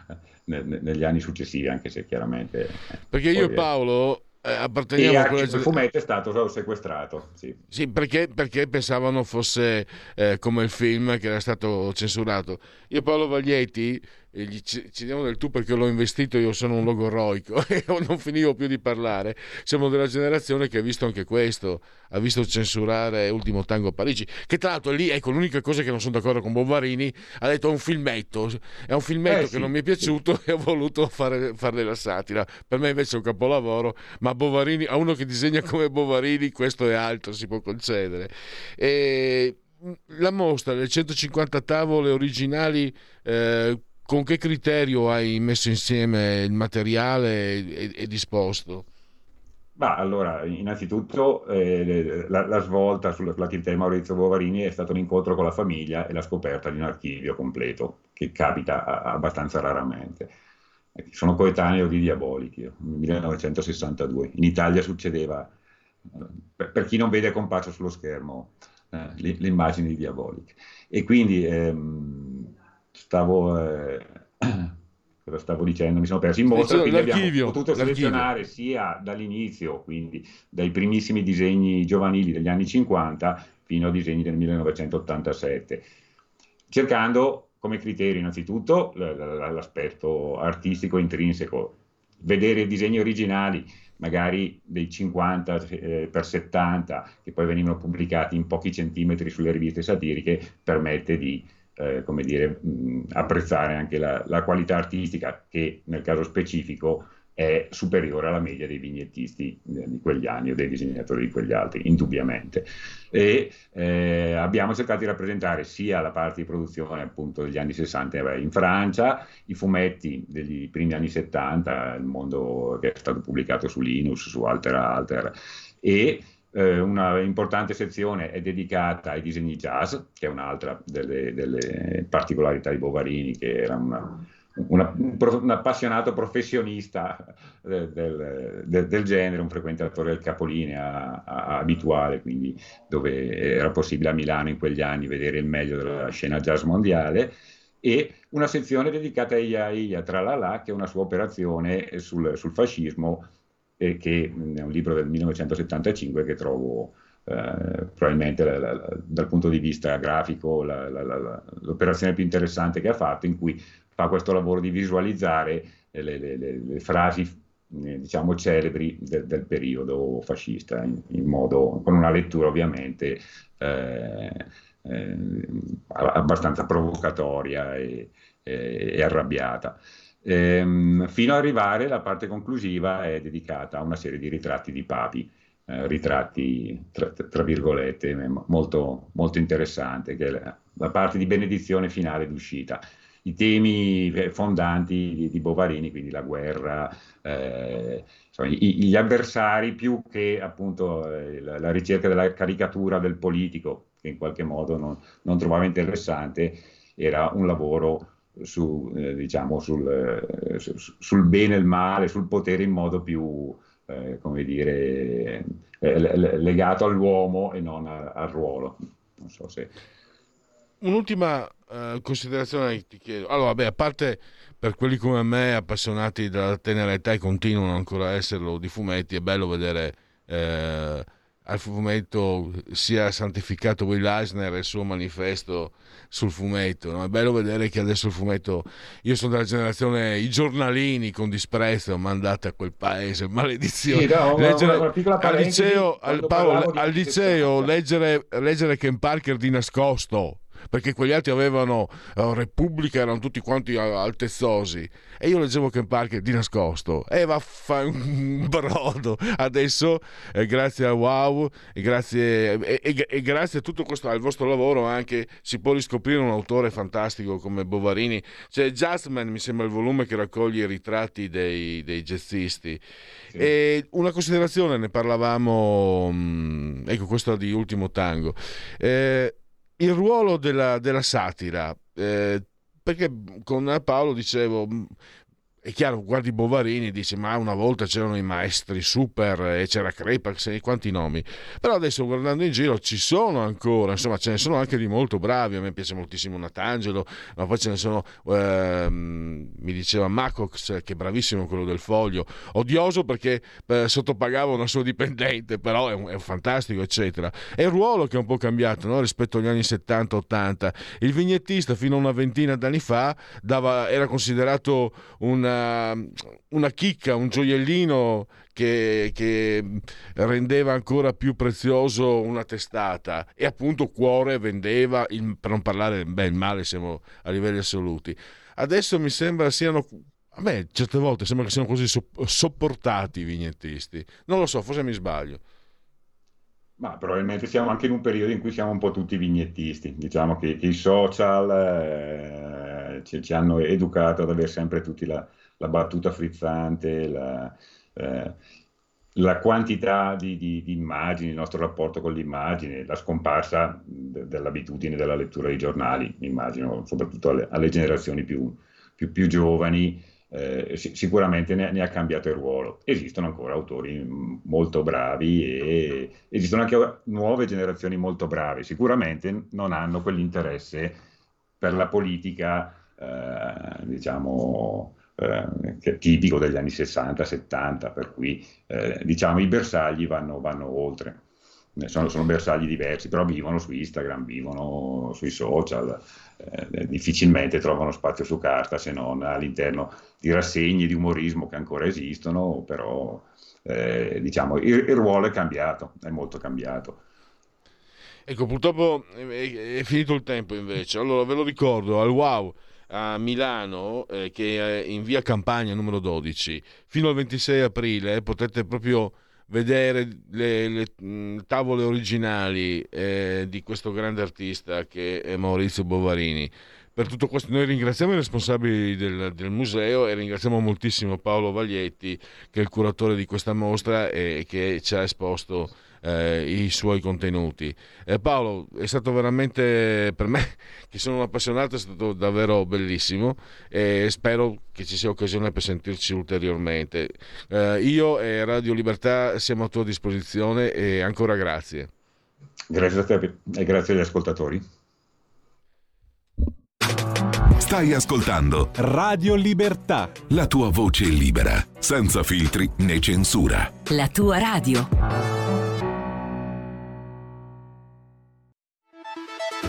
E: negli anni successivi, anche se chiaramente...
A: Perché io e Paolo eh, apparteniamo
E: a quella... Il fumetto è stato sequestrato, sì.
A: Sì, perché, perché pensavano fosse eh, come il film che era stato censurato. Io Paolo Vaglietti e gli diamo del tu perché l'ho investito, io sono un logoroico e non finivo più di parlare. Siamo della generazione che ha visto anche questo, ha visto censurare Ultimo Tango a Parigi, che tra l'altro è lì, ecco, l'unica cosa che non sono d'accordo con Bovarini, ha detto è un filmetto, è un filmetto eh, che sì, non mi è piaciuto e ho voluto fare, farle la satira. Per me invece è un capolavoro, ma Bovarini, a uno che disegna come Bovarini, questo è altro, si può concedere. E la mostra, le 150 tavole originali eh, con che criterio hai messo insieme il materiale e, e disposto?
E: Bah, allora, innanzitutto eh, la, la, svolta sull'attività di Maurizio Bovarini è stato l'incontro con la famiglia e la scoperta di un archivio completo, che capita a, abbastanza raramente. Sono coetaneo di Diabolichi, 1962. In Italia succedeva, eh, per, per chi non vede è comparso sullo schermo eh, l'immagine di Diabolichi. E quindi ehm, stavo, eh, cosa stavo dicendo, mi sono perso in mostra, quindi abbiamo potuto selezionare sia dall'inizio, quindi dai primissimi disegni giovanili degli anni 50 fino a disegni del 1987, cercando come criterio innanzitutto l'aspetto artistico intrinseco, vedere disegni originali, magari dei 50 eh, per 70, che poi venivano pubblicati in pochi centimetri sulle riviste satiriche, permette di eh, come dire, mh, apprezzare anche la, la, qualità artistica che nel caso specifico è superiore alla media dei vignettisti eh, di quegli anni o dei disegnatori di quegli altri, indubbiamente. E eh, abbiamo cercato di rappresentare sia la parte di produzione appunto degli anni 60 in Francia, i fumetti degli primi anni 70, il mondo che è stato pubblicato su Linus, su Alter Alter, e eh, una importante sezione è dedicata ai disegni jazz, che è un'altra delle, delle particolarità di Bovarini, che era una, una, un, appassionato professionista del, del, del, genere, un frequentatore del capolinea abituale, quindi dove era possibile a Milano in quegli anni vedere il meglio della scena jazz mondiale e una sezione dedicata a Ia Ia Tralala, che è una sua operazione sul, sul fascismo, eh, che è un libro del 1975 che trovo eh, probabilmente la, la, la, dal punto di vista grafico l'operazione più interessante che ha fatto, in cui fa questo lavoro di visualizzare le, le, le, le frasi eh, diciamo celebri del, del periodo fascista in, in, modo, con una lettura ovviamente eh, eh, abbastanza provocatoria e, e, e arrabbiata. Ehm, fino ad arrivare la parte conclusiva è dedicata a una serie di ritratti di papi, eh, ritratti tra, tra, virgolette molto, molto interessante, che è la, la parte di benedizione finale d'uscita. I temi fondanti di, di, Bovarini, quindi la guerra, eh, insomma, i, gli avversari più che appunto eh, la, la, ricerca della caricatura del politico, che in qualche modo non, non trovava interessante, era un lavoro su, eh, diciamo, sul, eh, su, sul, bene e il male, sul potere in modo più, eh, come dire, eh, legato all'uomo e non a, al ruolo. Non so se...
A: Un'ultima uh, considerazione ti chiedo. Allora, beh, a parte per quelli come me, appassionati della tenera età e continuano ancora a esserlo di fumetti, è bello vedere eh, al fumetto sia santificato Will Eisner e il suo manifesto sul fumetto. No? È bello vedere che adesso il fumetto. Io sono della generazione i giornalini con disprezzo mandati a quel paese, maledizione. Sì, no, leggere, una, una al liceo, al, Paolo, al liceo leggere, leggere Ken Parker di nascosto perché quegli altri avevano uh, Repubblica, erano tutti quanti altezzosi. E io leggevo Ken Parker di nascosto. E va fa un brodo adesso eh, grazie a Wow e grazie, e, e, e grazie a tutto questo al vostro lavoro anche si può riscoprire un autore fantastico come Bovarini. C'è Jazzman mi sembra il volume che raccoglie i ritratti dei, dei jazzisti. Sì. e una considerazione ne parlavamo mh, mm, ecco questo di Ultimo Tango. Eh, il ruolo della, della satira, eh, perché con Paolo dicevo, è chiaro, guardi Bovarini e dici ma una volta c'erano i maestri super e c'era Crepax e quanti nomi però adesso guardando in giro ci sono ancora insomma ce ne sono anche di molto bravi a me piace moltissimo Natangelo ma poi ce ne sono ehm, mi diceva Macox che è bravissimo quello del foglio odioso perché eh, sottopagava una sua dipendente però è un, è fantastico eccetera è il ruolo che è un po' cambiato no? rispetto agli anni 70-80 il vignettista fino a una ventina d'anni fa dava, era considerato un una, chicca, un gioiellino che, che, rendeva ancora più prezioso una testata e appunto cuore vendeva, il, per non parlare beh, male siamo a livelli assoluti. Adesso mi sembra siano a me certe volte sembra che siano così sopportati i vignettisti. Non lo so, forse mi sbaglio.
E: Ma probabilmente siamo anche in un periodo in cui siamo un po' tutti vignettisti. Diciamo che, che i social eh, ci, ci, hanno educato ad avere sempre tutti la, la battuta frizzante, la, eh, la quantità di, di, di, immagini, il nostro rapporto con l'immagine, la scomparsa de, dell'abitudine della lettura dei giornali, immagino, soprattutto alle, alle generazioni più, più, più giovani, eh, sicuramente ne, ne, ha cambiato il ruolo. Esistono ancora autori molto bravi e esistono anche nuove generazioni molto brave, sicuramente non hanno quell'interesse per la politica, eh, diciamo, eh, tipico degli anni 60-70, per cui eh, diciamo i bersagli vanno, vanno oltre. Sono, sono, bersagli diversi, però vivono su Instagram, vivono sui social, eh, difficilmente trovano spazio su carta se non all'interno di rassegne di umorismo che ancora esistono, però eh, diciamo il, il ruolo è cambiato, è molto cambiato.
A: Ecco, purtroppo è, è, finito il tempo invece. Allora ve lo ricordo, al wow a Milano, eh, che è in via Campagna numero 12, fino al 26 aprile potete proprio vedere le, le mh, tavole originali eh, di questo grande artista che è Maurizio Bovarini per tutto questo. Noi ringraziamo i responsabili del, del, museo e ringraziamo moltissimo Paolo Vaglietti, che è il curatore di questa mostra e che ci ha esposto eh, i suoi contenuti. Eh, Paolo, è stato veramente per me, che sono un appassionato, è stato davvero bellissimo e spero che ci sia occasione per sentirci ulteriormente. Eh, io e Radio Libertà siamo a tua disposizione e ancora grazie.
E: Grazie a te e grazie agli ascoltatori.
C: Stai ascoltando
D: Radio Libertà.
C: La tua voce libera, senza filtri né censura.
G: La tua radio.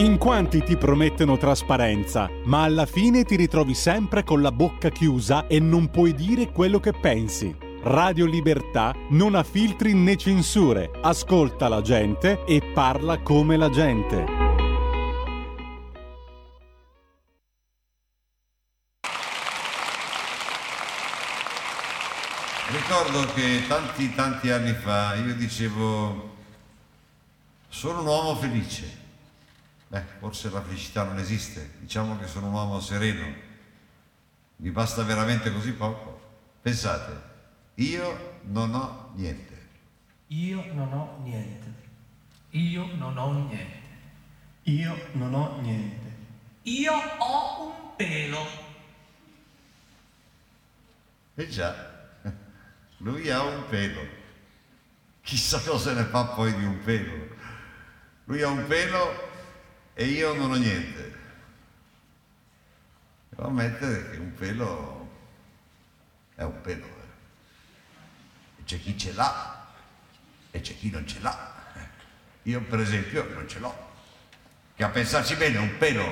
D: In quanti ti promettono trasparenza, ma alla fine ti ritrovi sempre con la bocca chiusa e non puoi dire quello che pensi. Radio Libertà non ha filtri né censure, ascolta la gente e parla come la gente.
H: ricordo che tanti tanti anni fa io dicevo sono un uomo felice. Beh, forse la felicità non esiste, diciamo che sono un uomo sereno. Mi basta veramente così poco. Pensate, io non ho niente.
I: Io non ho niente. Io non ho niente.
J: Io non ho niente.
I: Io ho un pelo.
H: E già, lui ha un pelo. Chissà cosa ne fa poi di un pelo. Lui ha un pelo e io non ho niente. Devo ammettere che un pelo è un pelo. Eh. C'è chi ce l'ha e c'è chi non ce l'ha. Io per esempio non ce l'ho. Che a pensarci bene un pelo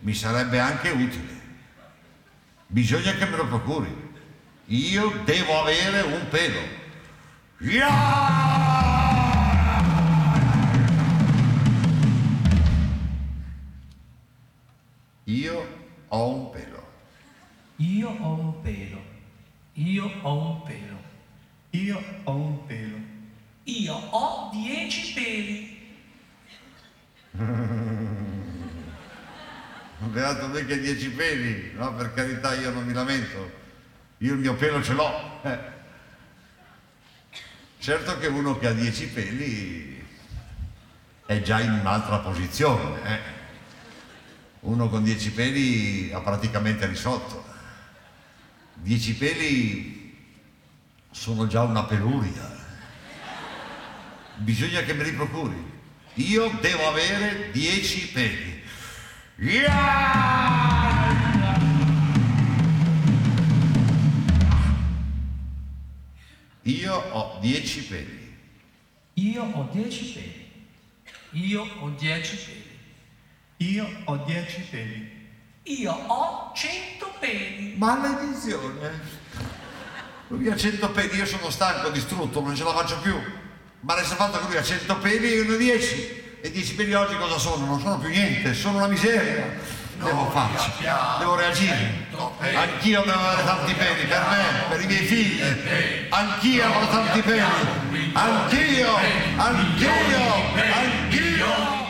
H: mi sarebbe anche utile. Bisogna che me lo procuri. Io devo avere un pelo. Yeah! Ho un pelo.
I: Io ho un pelo. Io ho un pelo.
J: Io ho un pelo.
I: Io ho dieci peli.
H: Beato me che dieci peli, no? Per carità io non mi lamento. Io il mio pelo ce l'ho. Eh. Certo che uno che ha dieci peli è già in un'altra posizione. Eh. Uno con dieci peli ha praticamente risolto. Dieci peli sono già una peluria. Bisogna che me li procuri. Io devo avere dieci peli. Yeah! Io ho dieci peli.
I: Io ho dieci peli. Io ho dieci peli.
J: Io ho dieci peli.
I: Io ho cento peli.
H: Maledizione. Lui ha cento peli, io sono stanco, distrutto, non ce la faccio più. Ma resta fatto che lui ha cento peli e io ne ho dieci. E dieci peli oggi cosa sono? Non sono più niente, sono una miseria devo farci, devo reagire. Anch'io devo avere tanti peli per me, per i miei figli. Anch'io avrò tanti peli. Anch'io, anch'io, anch'io.
K: Pensa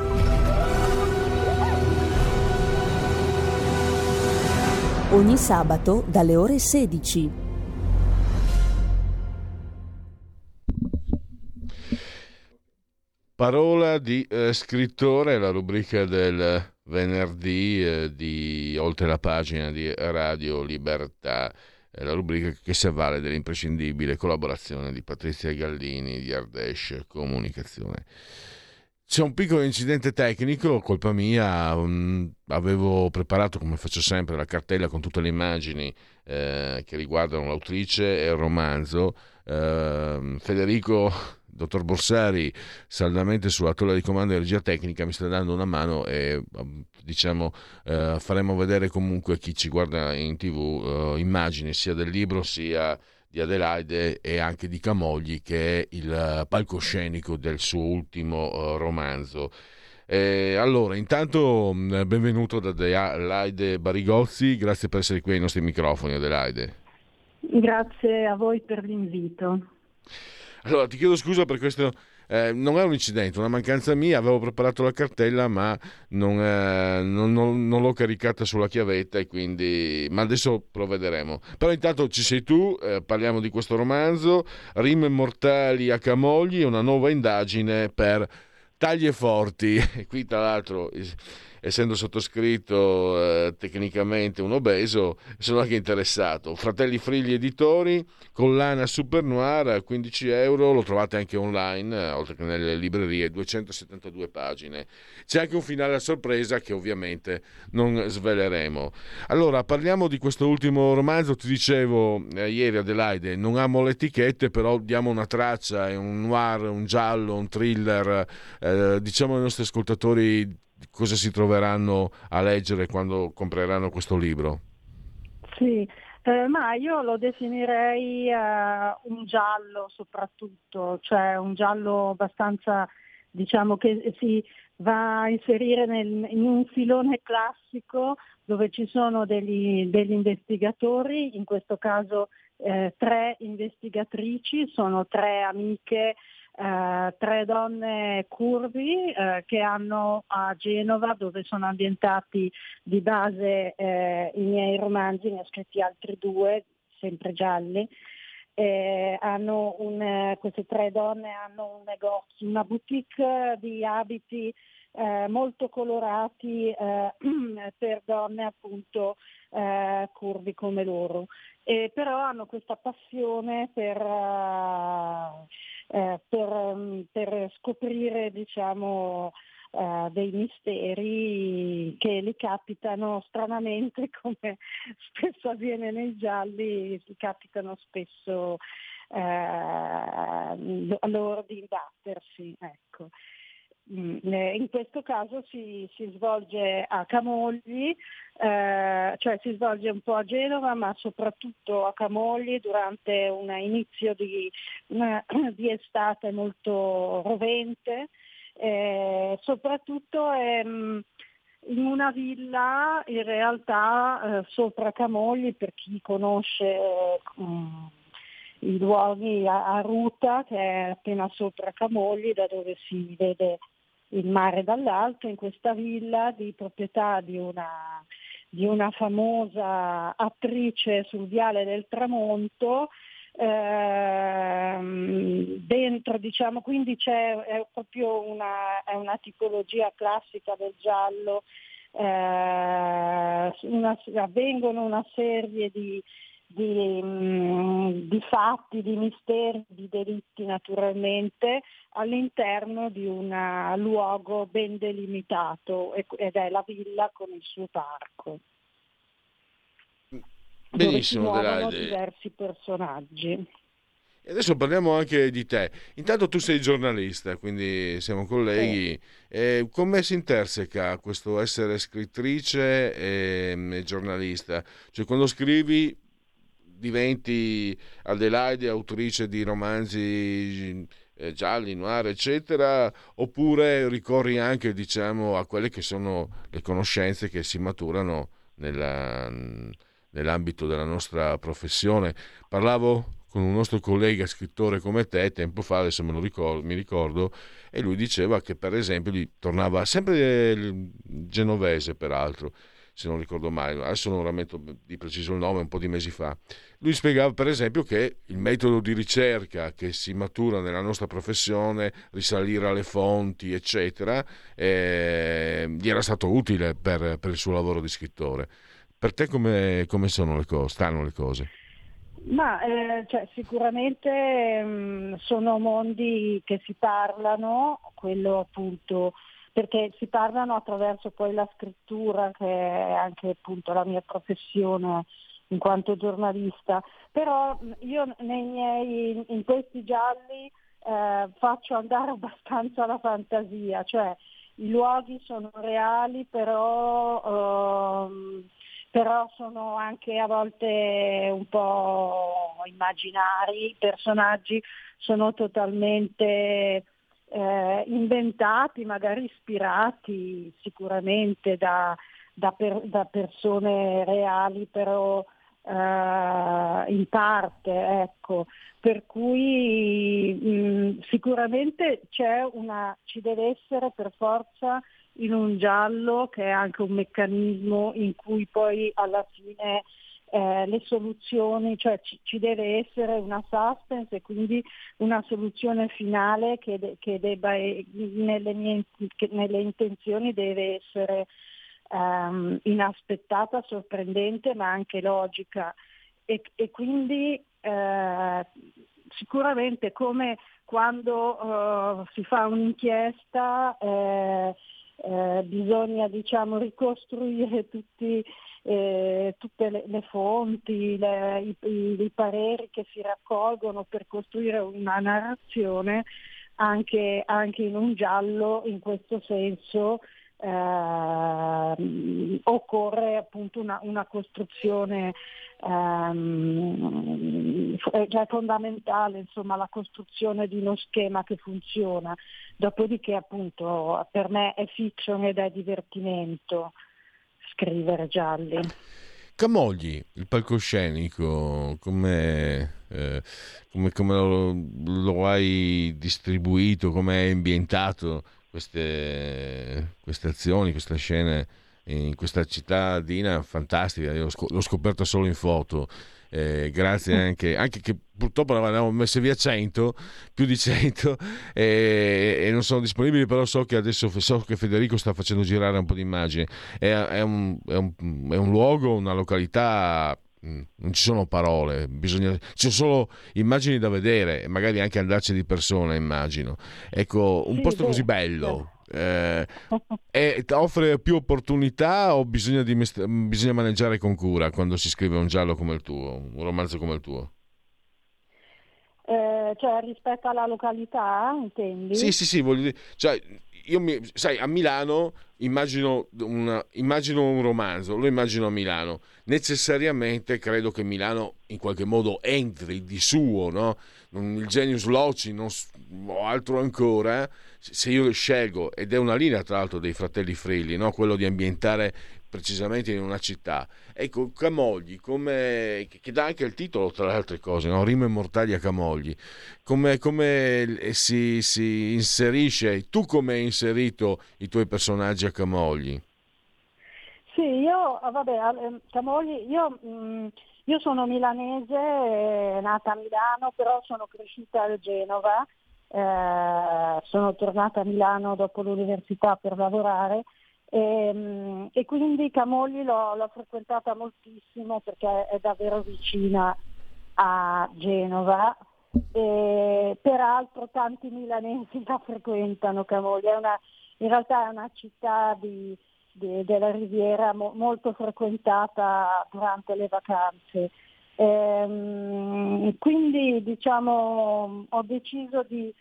L: Ogni sabato dalle ore 16.
A: Parola di eh, scrittore, la rubrica del venerdì eh, di Oltre la pagina di Radio Libertà, eh, la rubrica che si avvale dell'imprescindibile collaborazione di Patrizia Gallini di Ardèche Comunicazione. C'è un piccolo incidente tecnico, colpa mia, um, avevo preparato come faccio sempre la cartella con tutte le immagini eh, che riguardano l'autrice e il romanzo. Eh, Federico, dottor Borsari, saldamente sulla tolla di comando di regia tecnica, mi sta dando una mano e um, diciamo eh, faremo vedere comunque a chi ci guarda in tv eh, immagini sia del libro sia di Adelaide e anche di Camogli che è il palcoscenico del suo ultimo uh, romanzo. Eh, allora, intanto mh, benvenuto ad Adelaide Barigozzi, grazie per essere qui ai nostri microfoni Adelaide.
M: Grazie a voi per l'invito.
A: Allora, ti chiedo scusa per questo eh, non è un incidente, una mancanza mia, avevo preparato la cartella ma non, eh, non, non, non, l'ho caricata sulla chiavetta e quindi... ma adesso provvederemo. Però intanto ci sei tu, eh, parliamo di questo romanzo, Rime mortali a Camogli, una nuova indagine per taglie forti. E qui tra l'altro essendo sottoscritto eh, tecnicamente un obeso, sono anche interessato. Fratelli Frigli Editori, collana Super Noir a 15 euro, lo trovate anche online, eh, oltre che nelle librerie, 272 pagine. C'è anche un finale a sorpresa che ovviamente non sveleremo. Allora, parliamo di questo ultimo romanzo, ti dicevo eh, ieri Adelaide, non amo le etichette, però diamo una traccia, è un noir, un giallo, un thriller, eh, diciamo ai nostri ascoltatori cosa si troveranno a leggere quando compreranno questo libro?
M: Sì, eh, ma io lo definirei eh, un giallo soprattutto, cioè un giallo abbastanza, diciamo, che si va a inserire nel, in un filone classico dove ci sono degli, degli investigatori, in questo caso eh, tre investigatrici, sono tre amiche eh, tre donne curvi eh, che hanno a Genova, dove sono ambientati di base eh, i miei romanzi, ne ho scritti altri due, sempre gialli. Un, queste tre donne hanno un negozio, una boutique di abiti eh, molto colorati eh, per donne appunto eh, curvi come loro. E però hanno questa passione per, eh, per, mm, per scoprire diciamo, Uh, dei misteri che li capitano stranamente come spesso avviene nei gialli, li capitano spesso uh, loro di imbattersi. Ecco. Mm, eh, in questo caso si, si svolge a Camogli, eh, cioè si svolge un po' a Genova, ma soprattutto a Camogli durante un inizio di, una, di estate molto rovente, eh, soprattutto ehm, in una villa in realtà eh, sopra Camogli, per chi conosce um, i luoghi a, a Ruta, che è appena sopra Camogli, da dove si vede il mare dall'alto, in questa villa di proprietà di una, di una famosa attrice sul viale del tramonto. Ehm, dentro diciamo quindi c'è è proprio una, è una tipologia classica del giallo eh, una, avvengono una serie di, di, mm, di, fatti, di misteri, di delitti naturalmente all'interno di un luogo ben delimitato ed è la villa con il suo parco.
A: Benissimo,
M: dove si diversi personaggi.
A: E adesso parliamo anche di te. Intanto tu sei giornalista, quindi siamo colleghi. Eh. come si interseca questo essere scrittrice e, e giornalista? Cioè quando scrivi diventi Adelaide autrice di romanzi eh, gialli, noir, eccetera, oppure ricorri anche diciamo, a quelle che sono le conoscenze che si maturano nella, nell'ambito della nostra professione. Parlavo con un nostro collega scrittore come te tempo fa, adesso me lo ricordo, mi ricordo, e lui diceva che per esempio lui tornava sempre genovese peraltro, se non ricordo male, adesso non rammento di preciso il nome, un po' di mesi fa. Lui spiegava per esempio che il metodo di ricerca che si matura nella nostra professione, risalire alle fonti, eccetera, eh, gli era stato utile per, per, il suo lavoro di scrittore. Per te come, come le cose, stanno le cose?
M: Ma eh, cioè, sicuramente mh, mm, sono mondi che si parlano, quello appunto perché si parlano attraverso poi la scrittura che è anche appunto la mia professione in quanto giornalista, però io nei miei, in questi gialli eh, faccio andare abbastanza la fantasia, cioè i luoghi sono reali però eh, però sono anche a volte un po' immaginari, i personaggi sono totalmente eh, inventati, magari ispirati sicuramente da, da, per, da persone reali, però eh, in parte, ecco. Per cui mh, mm, sicuramente una, ci deve essere per forza in un giallo che è anche un meccanismo in cui poi alla fine eh, le soluzioni, cioè ci, ci, deve essere una suspense e quindi una soluzione finale che, de, che debba, nelle, mie, che nelle intenzioni deve essere um, inaspettata, sorprendente ma anche logica. E, e quindi eh, sicuramente come quando uh, si fa un'inchiesta eh, eh, bisogna diciamo, ricostruire tutti, tutte le, le fonti, le, i, i, i, pareri che si raccolgono per costruire una narrazione anche, anche in un giallo in questo senso eh, occorre appunto una, una costruzione ehm, cioè fondamentale insomma la costruzione di uno schema che funziona. Dopodiché appunto per me è fiction ed è divertimento scrivere gialli
A: Camogli, il palcoscenico, come, eh, come, come lo, lo, hai distribuito, come hai ambientato queste, queste azioni, queste scene in questa cittadina fantastica, io l'ho scoperta solo in foto. Eh, grazie anche, anche che purtroppo ne avevamo messe via 100 più di 100 e, e, non sono disponibili però so che adesso so che Federico sta facendo girare un po' di immagini è, è, un, è, un, è un luogo, una località Mm, non ci sono parole, bisogna, ci sono solo immagini da vedere magari anche andarci di persona, immagino. Ecco, un sì, posto beh, così bello. Eh, e offre più opportunità o bisogna, mest- bisogna maneggiare con cura quando si scrive un giallo come il tuo, un romanzo come il tuo?
M: Eh, cioè rispetto alla località, intendi?
A: Sì, sì, sì, voglio dire, cioè, io mi, sai, a Milano immagino, una, immagino un romanzo, lo immagino a Milano. Necessariamente credo che Milano in qualche modo entri di suo, no? Il genius loci non, o altro ancora, se io scelgo, ed è una linea tra l'altro dei fratelli Frilli, no? quello di ambientare precisamente in una città. Ecco, Camogli, come, che dà anche il titolo tra le altre cose, no? Rime mortali a Camogli, come, come si, si, inserisce, tu come hai inserito i tuoi personaggi a Camogli?
M: Sì, io, vabbè, ehm, Camogli, io, mm, io sono milanese, nata a Milano, però sono cresciuta a Genova, eh, sono tornata a Milano dopo l'università per lavorare e, ehm, e quindi Camogli l'ho, l'ho, frequentata moltissimo perché è davvero vicina a Genova e peraltro tanti milanesi la frequentano Camogli, una, in realtà è una città di, di, della riviera mo, molto frequentata durante le vacanze. Ehm, quindi diciamo, ho deciso di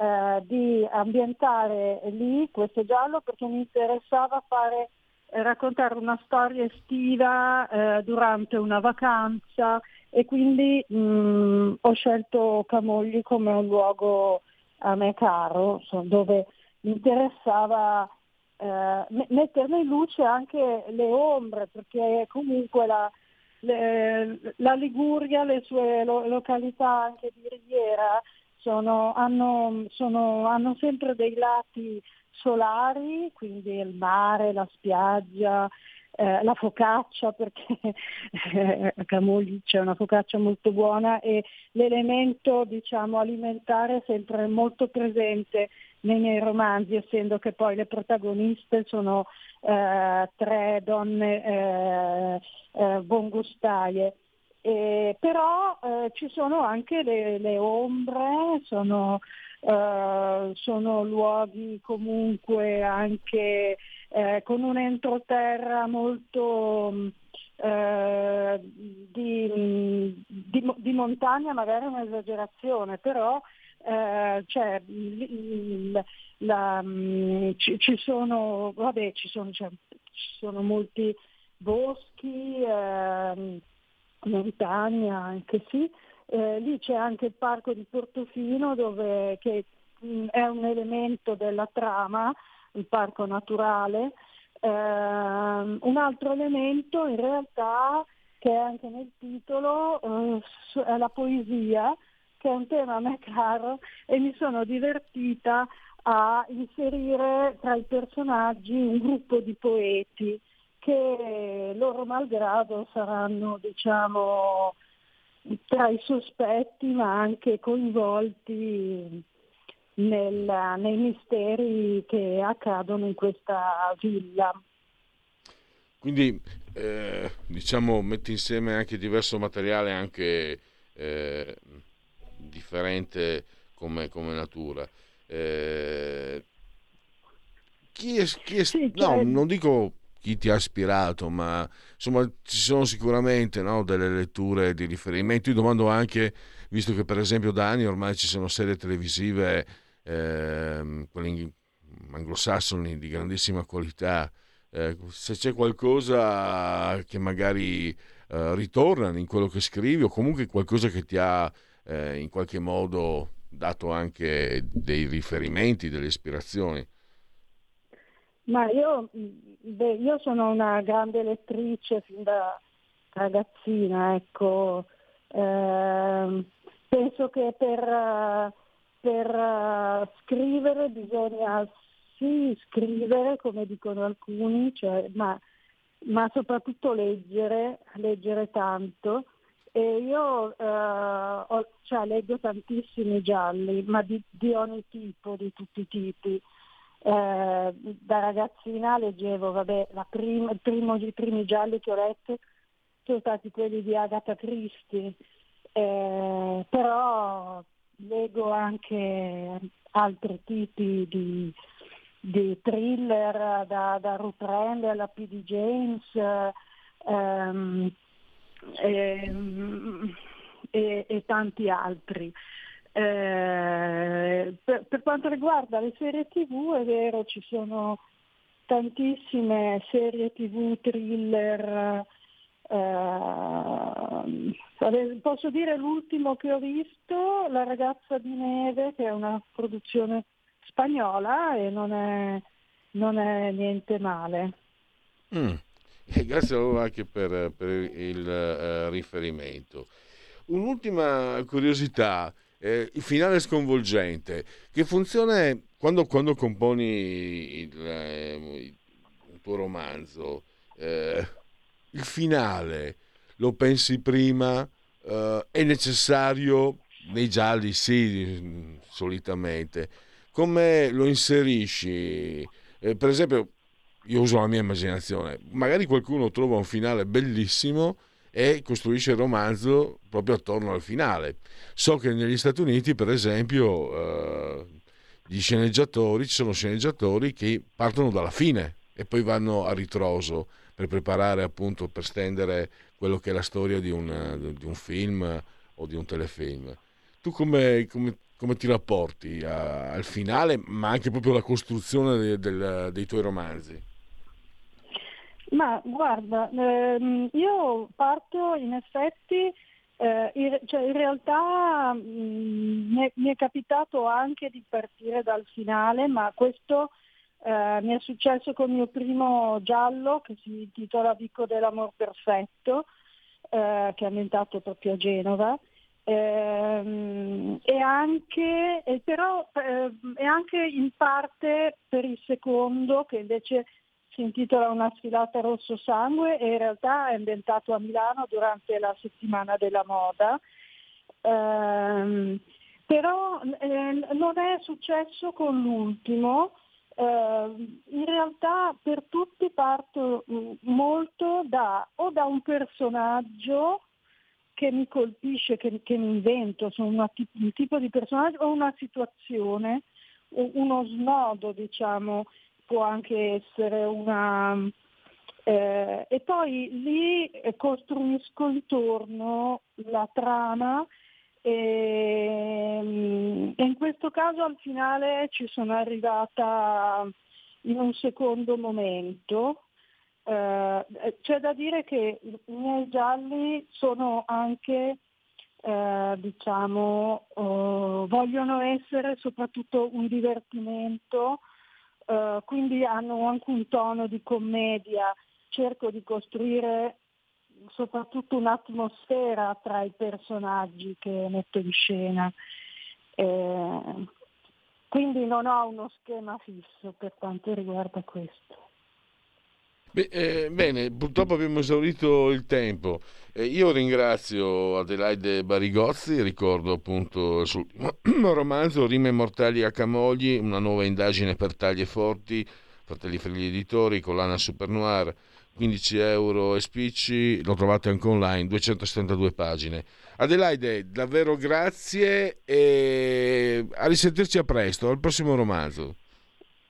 M: eh, di ambientare lì questo giallo perché mi interessava fare eh, raccontare una storia estiva eh, durante una vacanza e quindi mh, ho scelto Camogli come un luogo a me caro, dove mi interessava eh, mettere in luce anche le ombre, perché comunque la, le, la Liguria, le sue lo, località anche di riviera, sono, hanno, sono, hanno sempre dei lati solari, quindi il mare, la spiaggia, eh, la focaccia perché eh, a Camogli c'è una focaccia molto buona e l'elemento diciamo, alimentare è sempre molto presente nei miei romanzi, essendo che poi le protagoniste sono eh, tre donne eh, buongustaie. Eh, però eh, ci sono anche le, le ombre, sono, eh, sono, luoghi comunque anche eh, con un entroterra molto eh, di, di, di, montagna, magari è un'esagerazione, però eh, cioè, la, ci, ci, sono, vabbè, ci sono, cioè, ci sono molti boschi, ehm, montagna anche sì. Eh, lì c'è anche il parco di Portofino dove, che mh, è un elemento della trama, il parco naturale. Eh, un altro elemento in realtà che è anche nel titolo eh, è la poesia, che è un tema a me caro e mi sono divertita a inserire tra i personaggi un gruppo di poeti che loro malgrado saranno diciamo, tra i sospetti ma anche coinvolti nel, nei misteri che accadono in questa villa.
A: Quindi eh, diciamo metti insieme anche diverso materiale anche eh, differente come, come natura. Eh, chi è, chi è sì, no, non dico chi ti ha ispirato, ma insomma ci sono sicuramente no, delle letture di riferimento. Io domando anche, visto che per esempio da anni ormai ci sono serie televisive, eh, quelle anglosassoni di grandissima qualità, eh, se c'è qualcosa che magari eh, ritorna in quello che scrivi o comunque qualcosa che ti ha eh, in qualche modo dato anche dei riferimenti, delle ispirazioni.
M: Ma io, beh, io sono una grande lettrice fin da ragazzina, ecco. Eh, penso che per, per scrivere bisogna sì scrivere, come dicono alcuni, cioè, ma, ma, soprattutto leggere, leggere tanto. E io eh, ho, cioè, leggo tantissimi gialli, ma di, di ogni tipo, di tutti i tipi. Eh, da ragazzina leggevo, vabbè, prima, primo, i primi gialli che ho letto sono stati quelli di Agatha Christie, eh, però leggo anche altri tipi di, di thriller, da, da Ruth Randall alla P.D. James ehm, e, e, e tanti altri. Eh, per, per, quanto riguarda le serie tv è vero, ci sono tantissime serie tv, thriller. Eh, posso dire l'ultimo che ho visto, La ragazza di neve, che è una produzione spagnola e non è, non è niente male.
A: Mm. E grazie allora anche per, per il uh, riferimento. Un'ultima curiosità eh, il finale sconvolgente, che funziona quando, quando componi il, eh, il, tuo romanzo, eh, il finale lo pensi prima, eh, è necessario nei gialli sì, solitamente, come lo inserisci? Eh, per esempio, io uso la mia immaginazione, magari qualcuno trova un finale bellissimo, e costruisce il romanzo proprio attorno al finale. So che negli Stati Uniti, per esempio, eh, gli sceneggiatori, ci sono sceneggiatori che partono dalla fine e poi vanno a ritroso per preparare appunto, per stendere quello che è la storia di un, di un film o di un telefilm. Tu come, come, come ti rapporti a, al finale, ma anche proprio alla costruzione de, del, dei tuoi romanzi?
M: Ma guarda, ehm, io parto in effetti, eh, in, cioè in realtà mh, mi, mi, è, capitato anche di partire dal finale, ma questo eh, mi è successo con il mio primo giallo che si intitola Vico dell'amor perfetto, eh, che è ambientato proprio a Genova. Eh, e anche, però eh, e anche in parte per il secondo che invece si intitola Una sfilata rosso sangue e in realtà è ambientato a Milano durante la settimana della moda. Eh, però eh, non è successo con l'ultimo, eh, in realtà per tutti parto mm, molto da o da un personaggio che mi colpisce, che, che mi invento, una, un tipo di personaggio o una situazione, uno snodo diciamo, può anche essere una... Eh, e poi lì costruisco intorno la trama e, e in questo caso al finale ci sono arrivata in un secondo momento. Eh, c'è da dire che i miei gialli sono anche, eh, diciamo, eh, vogliono essere soprattutto un divertimento, eh, quindi hanno anche un tono di commedia, cerco di costruire soprattutto un'atmosfera tra i personaggi che metto in scena. Eh, quindi non ho uno schema fisso per quanto riguarda questo.
A: Beh, eh, bene, purtroppo abbiamo esaurito il tempo. Eh, io ringrazio Adelaide Barigozzi, ricordo appunto il suo romanzo Rime mortali a Camogli, una nuova indagine per taglie forti, Fratelli Fregli Editori, collana Super Noir, 15 euro e spicci, lo trovate anche online, 272 pagine. Adelaide, davvero grazie e a risentirci a presto, al prossimo romanzo.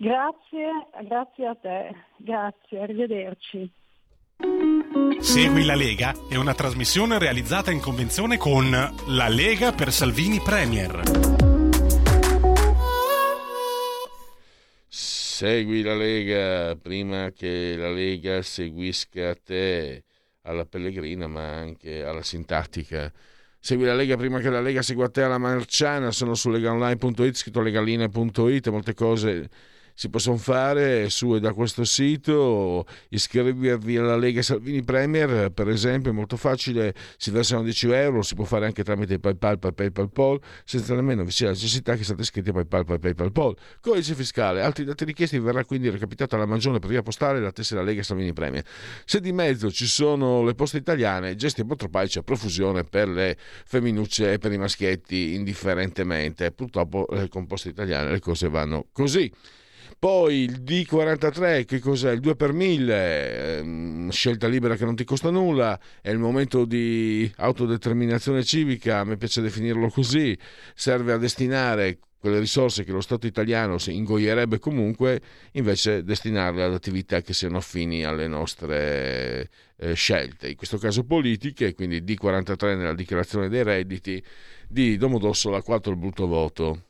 M: Grazie, grazie a te, grazie, arrivederci.
D: Segui la Lega è una trasmissione realizzata in convenzione con La Lega per Salvini Premier.
A: Segui la Lega prima che la Lega seguisca te alla pellegrina ma anche alla sintattica. Segui la Lega prima che la Lega segua te alla marciana, sono su legaonline.it, scritto legaline.it, molte cose si possono fare su e da questo sito, iscrivervi alla Lega Salvini Premier, per esempio, è molto facile, si versano 10 euro, si può fare anche tramite PayPal, PayPal, PayPal, senza nemmeno vi sia la necessità che siate iscritti a PayPal, PayPal, PayPal. Codice fiscale, altri dati richiesti verrà quindi recapitato alla Magione per via postale la tessera Lega Salvini Premier. Se di mezzo ci sono le poste italiane, gesti apotropaici a profusione per le femminucce e per i maschietti indifferentemente. Purtroppo eh, con poste italiane le cose vanno così. Poi il D43, che cos'è? Il 2 per 1000, ehm, scelta libera che non ti costa nulla, è il momento di autodeterminazione civica, a me piace definirlo così, serve a destinare quelle risorse che lo Stato italiano si ingoierebbe comunque, invece destinarle ad attività che siano affini alle nostre eh, scelte, in questo caso politiche, quindi D43 nella dichiarazione dei redditi, di Domodossola 4 il brutto voto,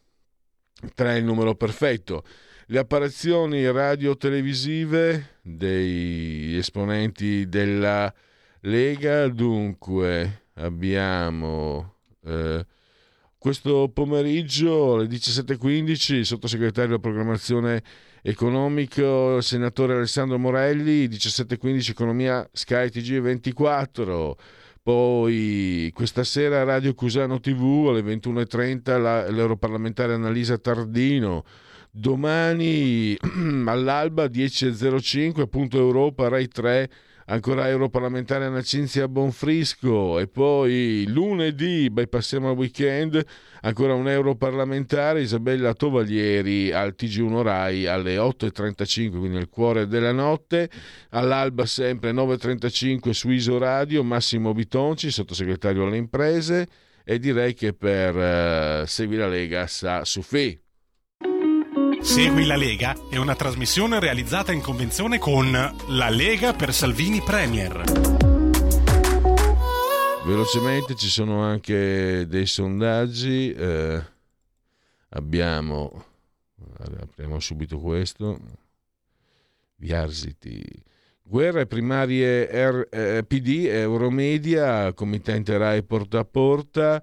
A: 3 il numero perfetto le apparizioni radio-televisive degli esponenti della Lega. Dunque, abbiamo eh, questo pomeriggio alle 17.15 il sottosegretario della programmazione economica, il senatore Alessandro Morelli, 17.15 economia Sky TG24. Poi questa sera Radio Cusano TV alle 21.30 la, l'europarlamentare Annalisa Tardino domani all'alba 10.05 punto Europa Rai 3 ancora europarlamentare Anna Cinzia Bonfrisco. E poi lunedì bypassiamo il weekend ancora un europarlamentare Isabella Tovaglieri al TG1 Rai alle 8.35 quindi nel cuore della notte. All'alba sempre 9.35 su Iso Radio Massimo Bitonci sottosegretario alle imprese. E direi che per uh, Segui la Lega sa su FI
D: Segui la Lega è una trasmissione realizzata in convenzione con La Lega per Salvini Premier.
A: Velocemente ci sono anche dei sondaggi. Eh, abbiamo, apriamo subito questo. Viarsiti Guerra e primarie R, eh, PD, Euromedia, committente Rai porta a porta.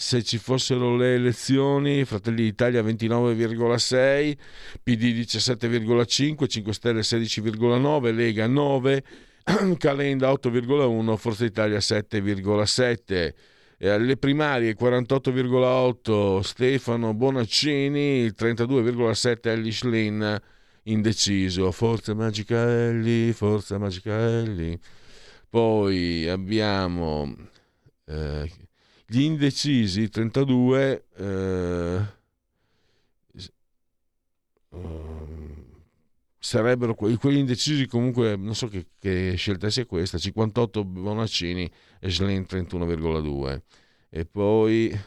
A: Se ci fossero le elezioni, Fratelli d'Italia 29,6, PD 17,5, 5 Stelle 16,9, Lega 9, Calenda 8,1, Forza Italia 7,7. alle primarie 48,8 Stefano Bonaccini, 32,7 Ellie Lynn indeciso, Forza Magica Ellie, Forza Magica Ellie. Poi abbiamo eh, gli indecisi 32 eh, sarebbero quelli, quelli, indecisi comunque non so che, che, scelta sia questa 58 Bonaccini e Schlein 31,2 e poi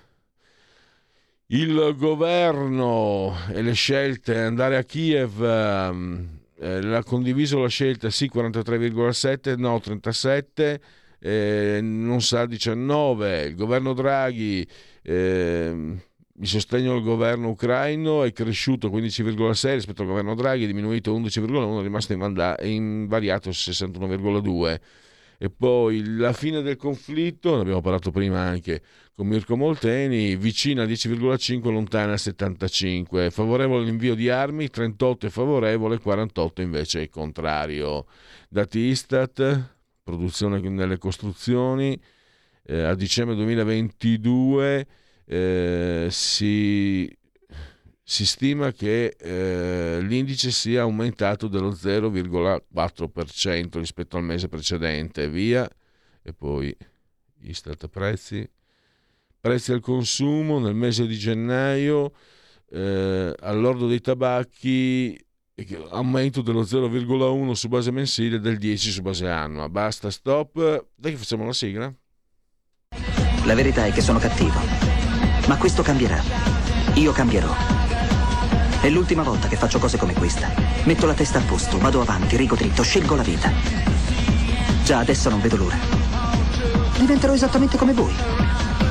A: il governo e le scelte andare a Kiev ehm, eh, l'ha condiviso la scelta sì 43,7 no 37 eh, non sa 19 il governo Draghi eh, il sostegno al governo ucraino è cresciuto 15,6 rispetto al governo Draghi, è diminuito 11,1, è rimasto invariato 61,2. E poi la fine del conflitto, ne abbiamo parlato prima anche con Mirko Molteni, vicina a 10,5, lontana a 75. Favorevole all'invio di armi, 38 è favorevole, 48 invece è contrario. Dati Istat, produzione nelle costruzioni, eh, a dicembre 2022 eh, si, si, stima che eh, l'indice sia aumentato dello 0,4% rispetto al mese precedente, via, e poi Istat prezzi, prezzi al consumo. Nel mese di gennaio, eh, all'ordo dei tabacchi aumento dello 0,1 su base mensile e del 10 su base annua. Basta, stop. Dai che facciamo la sigla?
N: La verità è che sono cattivo ma questo cambierà. Io cambierò. È l'ultima volta che faccio cose come questa. Metto la testa a posto, vado avanti, rigo dritto, scelgo la vita. Già adesso non vedo l'ora. Diventerò esattamente come voi.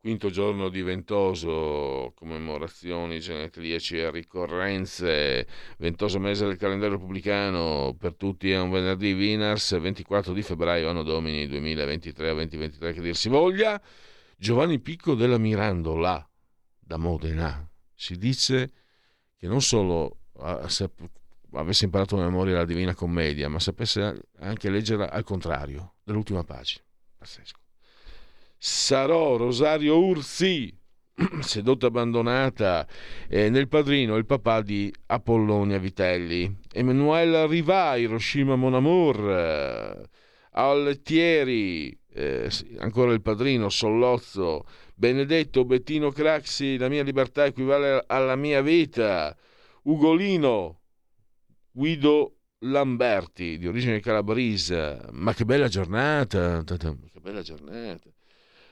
A: quinto giorno di ventoso, commemorazioni, genetriaci e ricorrenze, ventoso mese del calendario repubblicano, per tutti è un venerdì Winners, 24 di febbraio, anno domini 2023 a 2023, che dir si voglia. Giovanni Picco della Mirandola, da Modena, si dice che non solo avesse imparato a memoria la Divina Commedia, ma sapesse anche leggere al contrario, dell'ultima pagina. Pazzesco. Sarò Rosario Ursi, seduta abbandonata eh, nel padrino il papà di Apollonia Vitelli, Emanuele Riva, Hiroshima Monamur, eh, Altieri, eh, ancora il padrino Sollozzo, Benedetto Bettino Craxi, la mia libertà equivale alla mia vita, Ugolino, Guido Lamberti, di origine calabrese, ma che bella giornata, che bella giornata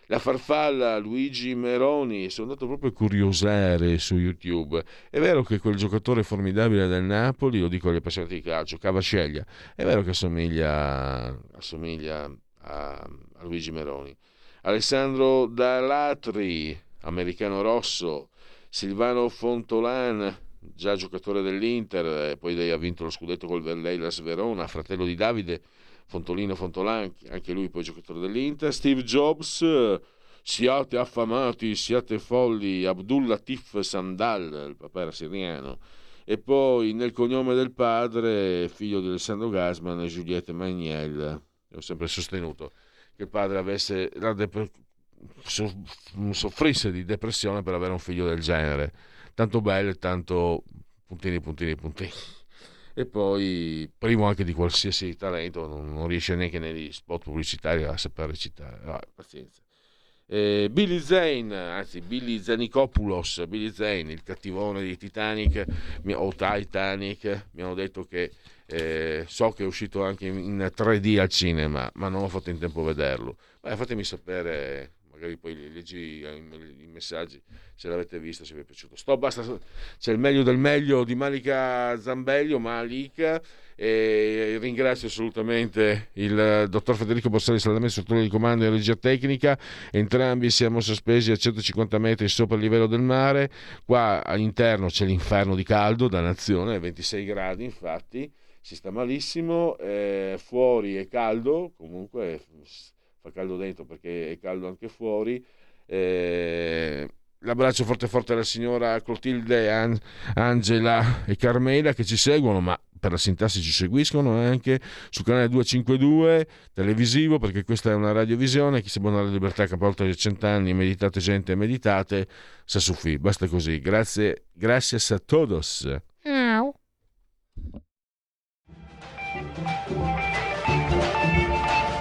A: la farfalla Luigi Meroni, sono andato proprio a curiosare su YouTube. È vero che quel giocatore formidabile del Napoli, lo dico agli appassionati di calcio, Cavasceglia, è vero che assomiglia, assomiglia a, a Luigi Meroni. Alessandro Dalatri, americano rosso, Silvano Fontolan, già giocatore dell'Inter, poi ha vinto lo scudetto col Verleilas Verona, fratello di Davide, Fontolino Fontolan, anche lui poi giocatore dell'Inter, Steve Jobs, siate affamati, siate folli, Abdul Latif Sandal, il papà era siriano, e poi nel cognome del padre, figlio di Alessandro Gasman, Giuliette Magnel. Ho sempre sostenuto che il padre avesse la dep- soffrisse di depressione per avere un figlio del genere, tanto bello e tanto puntini, puntini, puntini e poi primo anche di qualsiasi talento non, non riesce neanche negli spot pubblicitari a saper recitare ah, pazienza eh, Billy Zane anzi Billy Zanikopoulos Billy Zane il cattivone di Titanic o Titanic mi hanno detto che Eh, so che è uscito anche in 3D al cinema, ma non ho fatto in tempo a vederlo. Beh, fatemi sapere, magari poi leggi i messaggi se l'avete visto, se vi è piaciuto. Sto, basta, c'è il meglio del meglio di Malika Zambelli Malika e ringrazio assolutamente il dottor Federico Borsari Salamè, sottone di comando e regia tecnica. Entrambi siamo sospesi a 150 metri sopra il livello del mare. Qua all'interno c'è l'inferno di caldo, da nazione, 26 gradi infatti, si sta malissimo. Eh, fuori è caldo, comunque fa caldo dentro perché è caldo anche fuori. Eh, L'abbraccio forte forte alla signora Clotilde, Angela e Carmela che ci seguono, ma per la sintassi ci seguiscono anche sul canale 252 televisivo perché questa è una radiovisione chi si buona la libertà che a oltre cent'anni meditate gente meditate sa suffì basta così. Grazie gracias a todos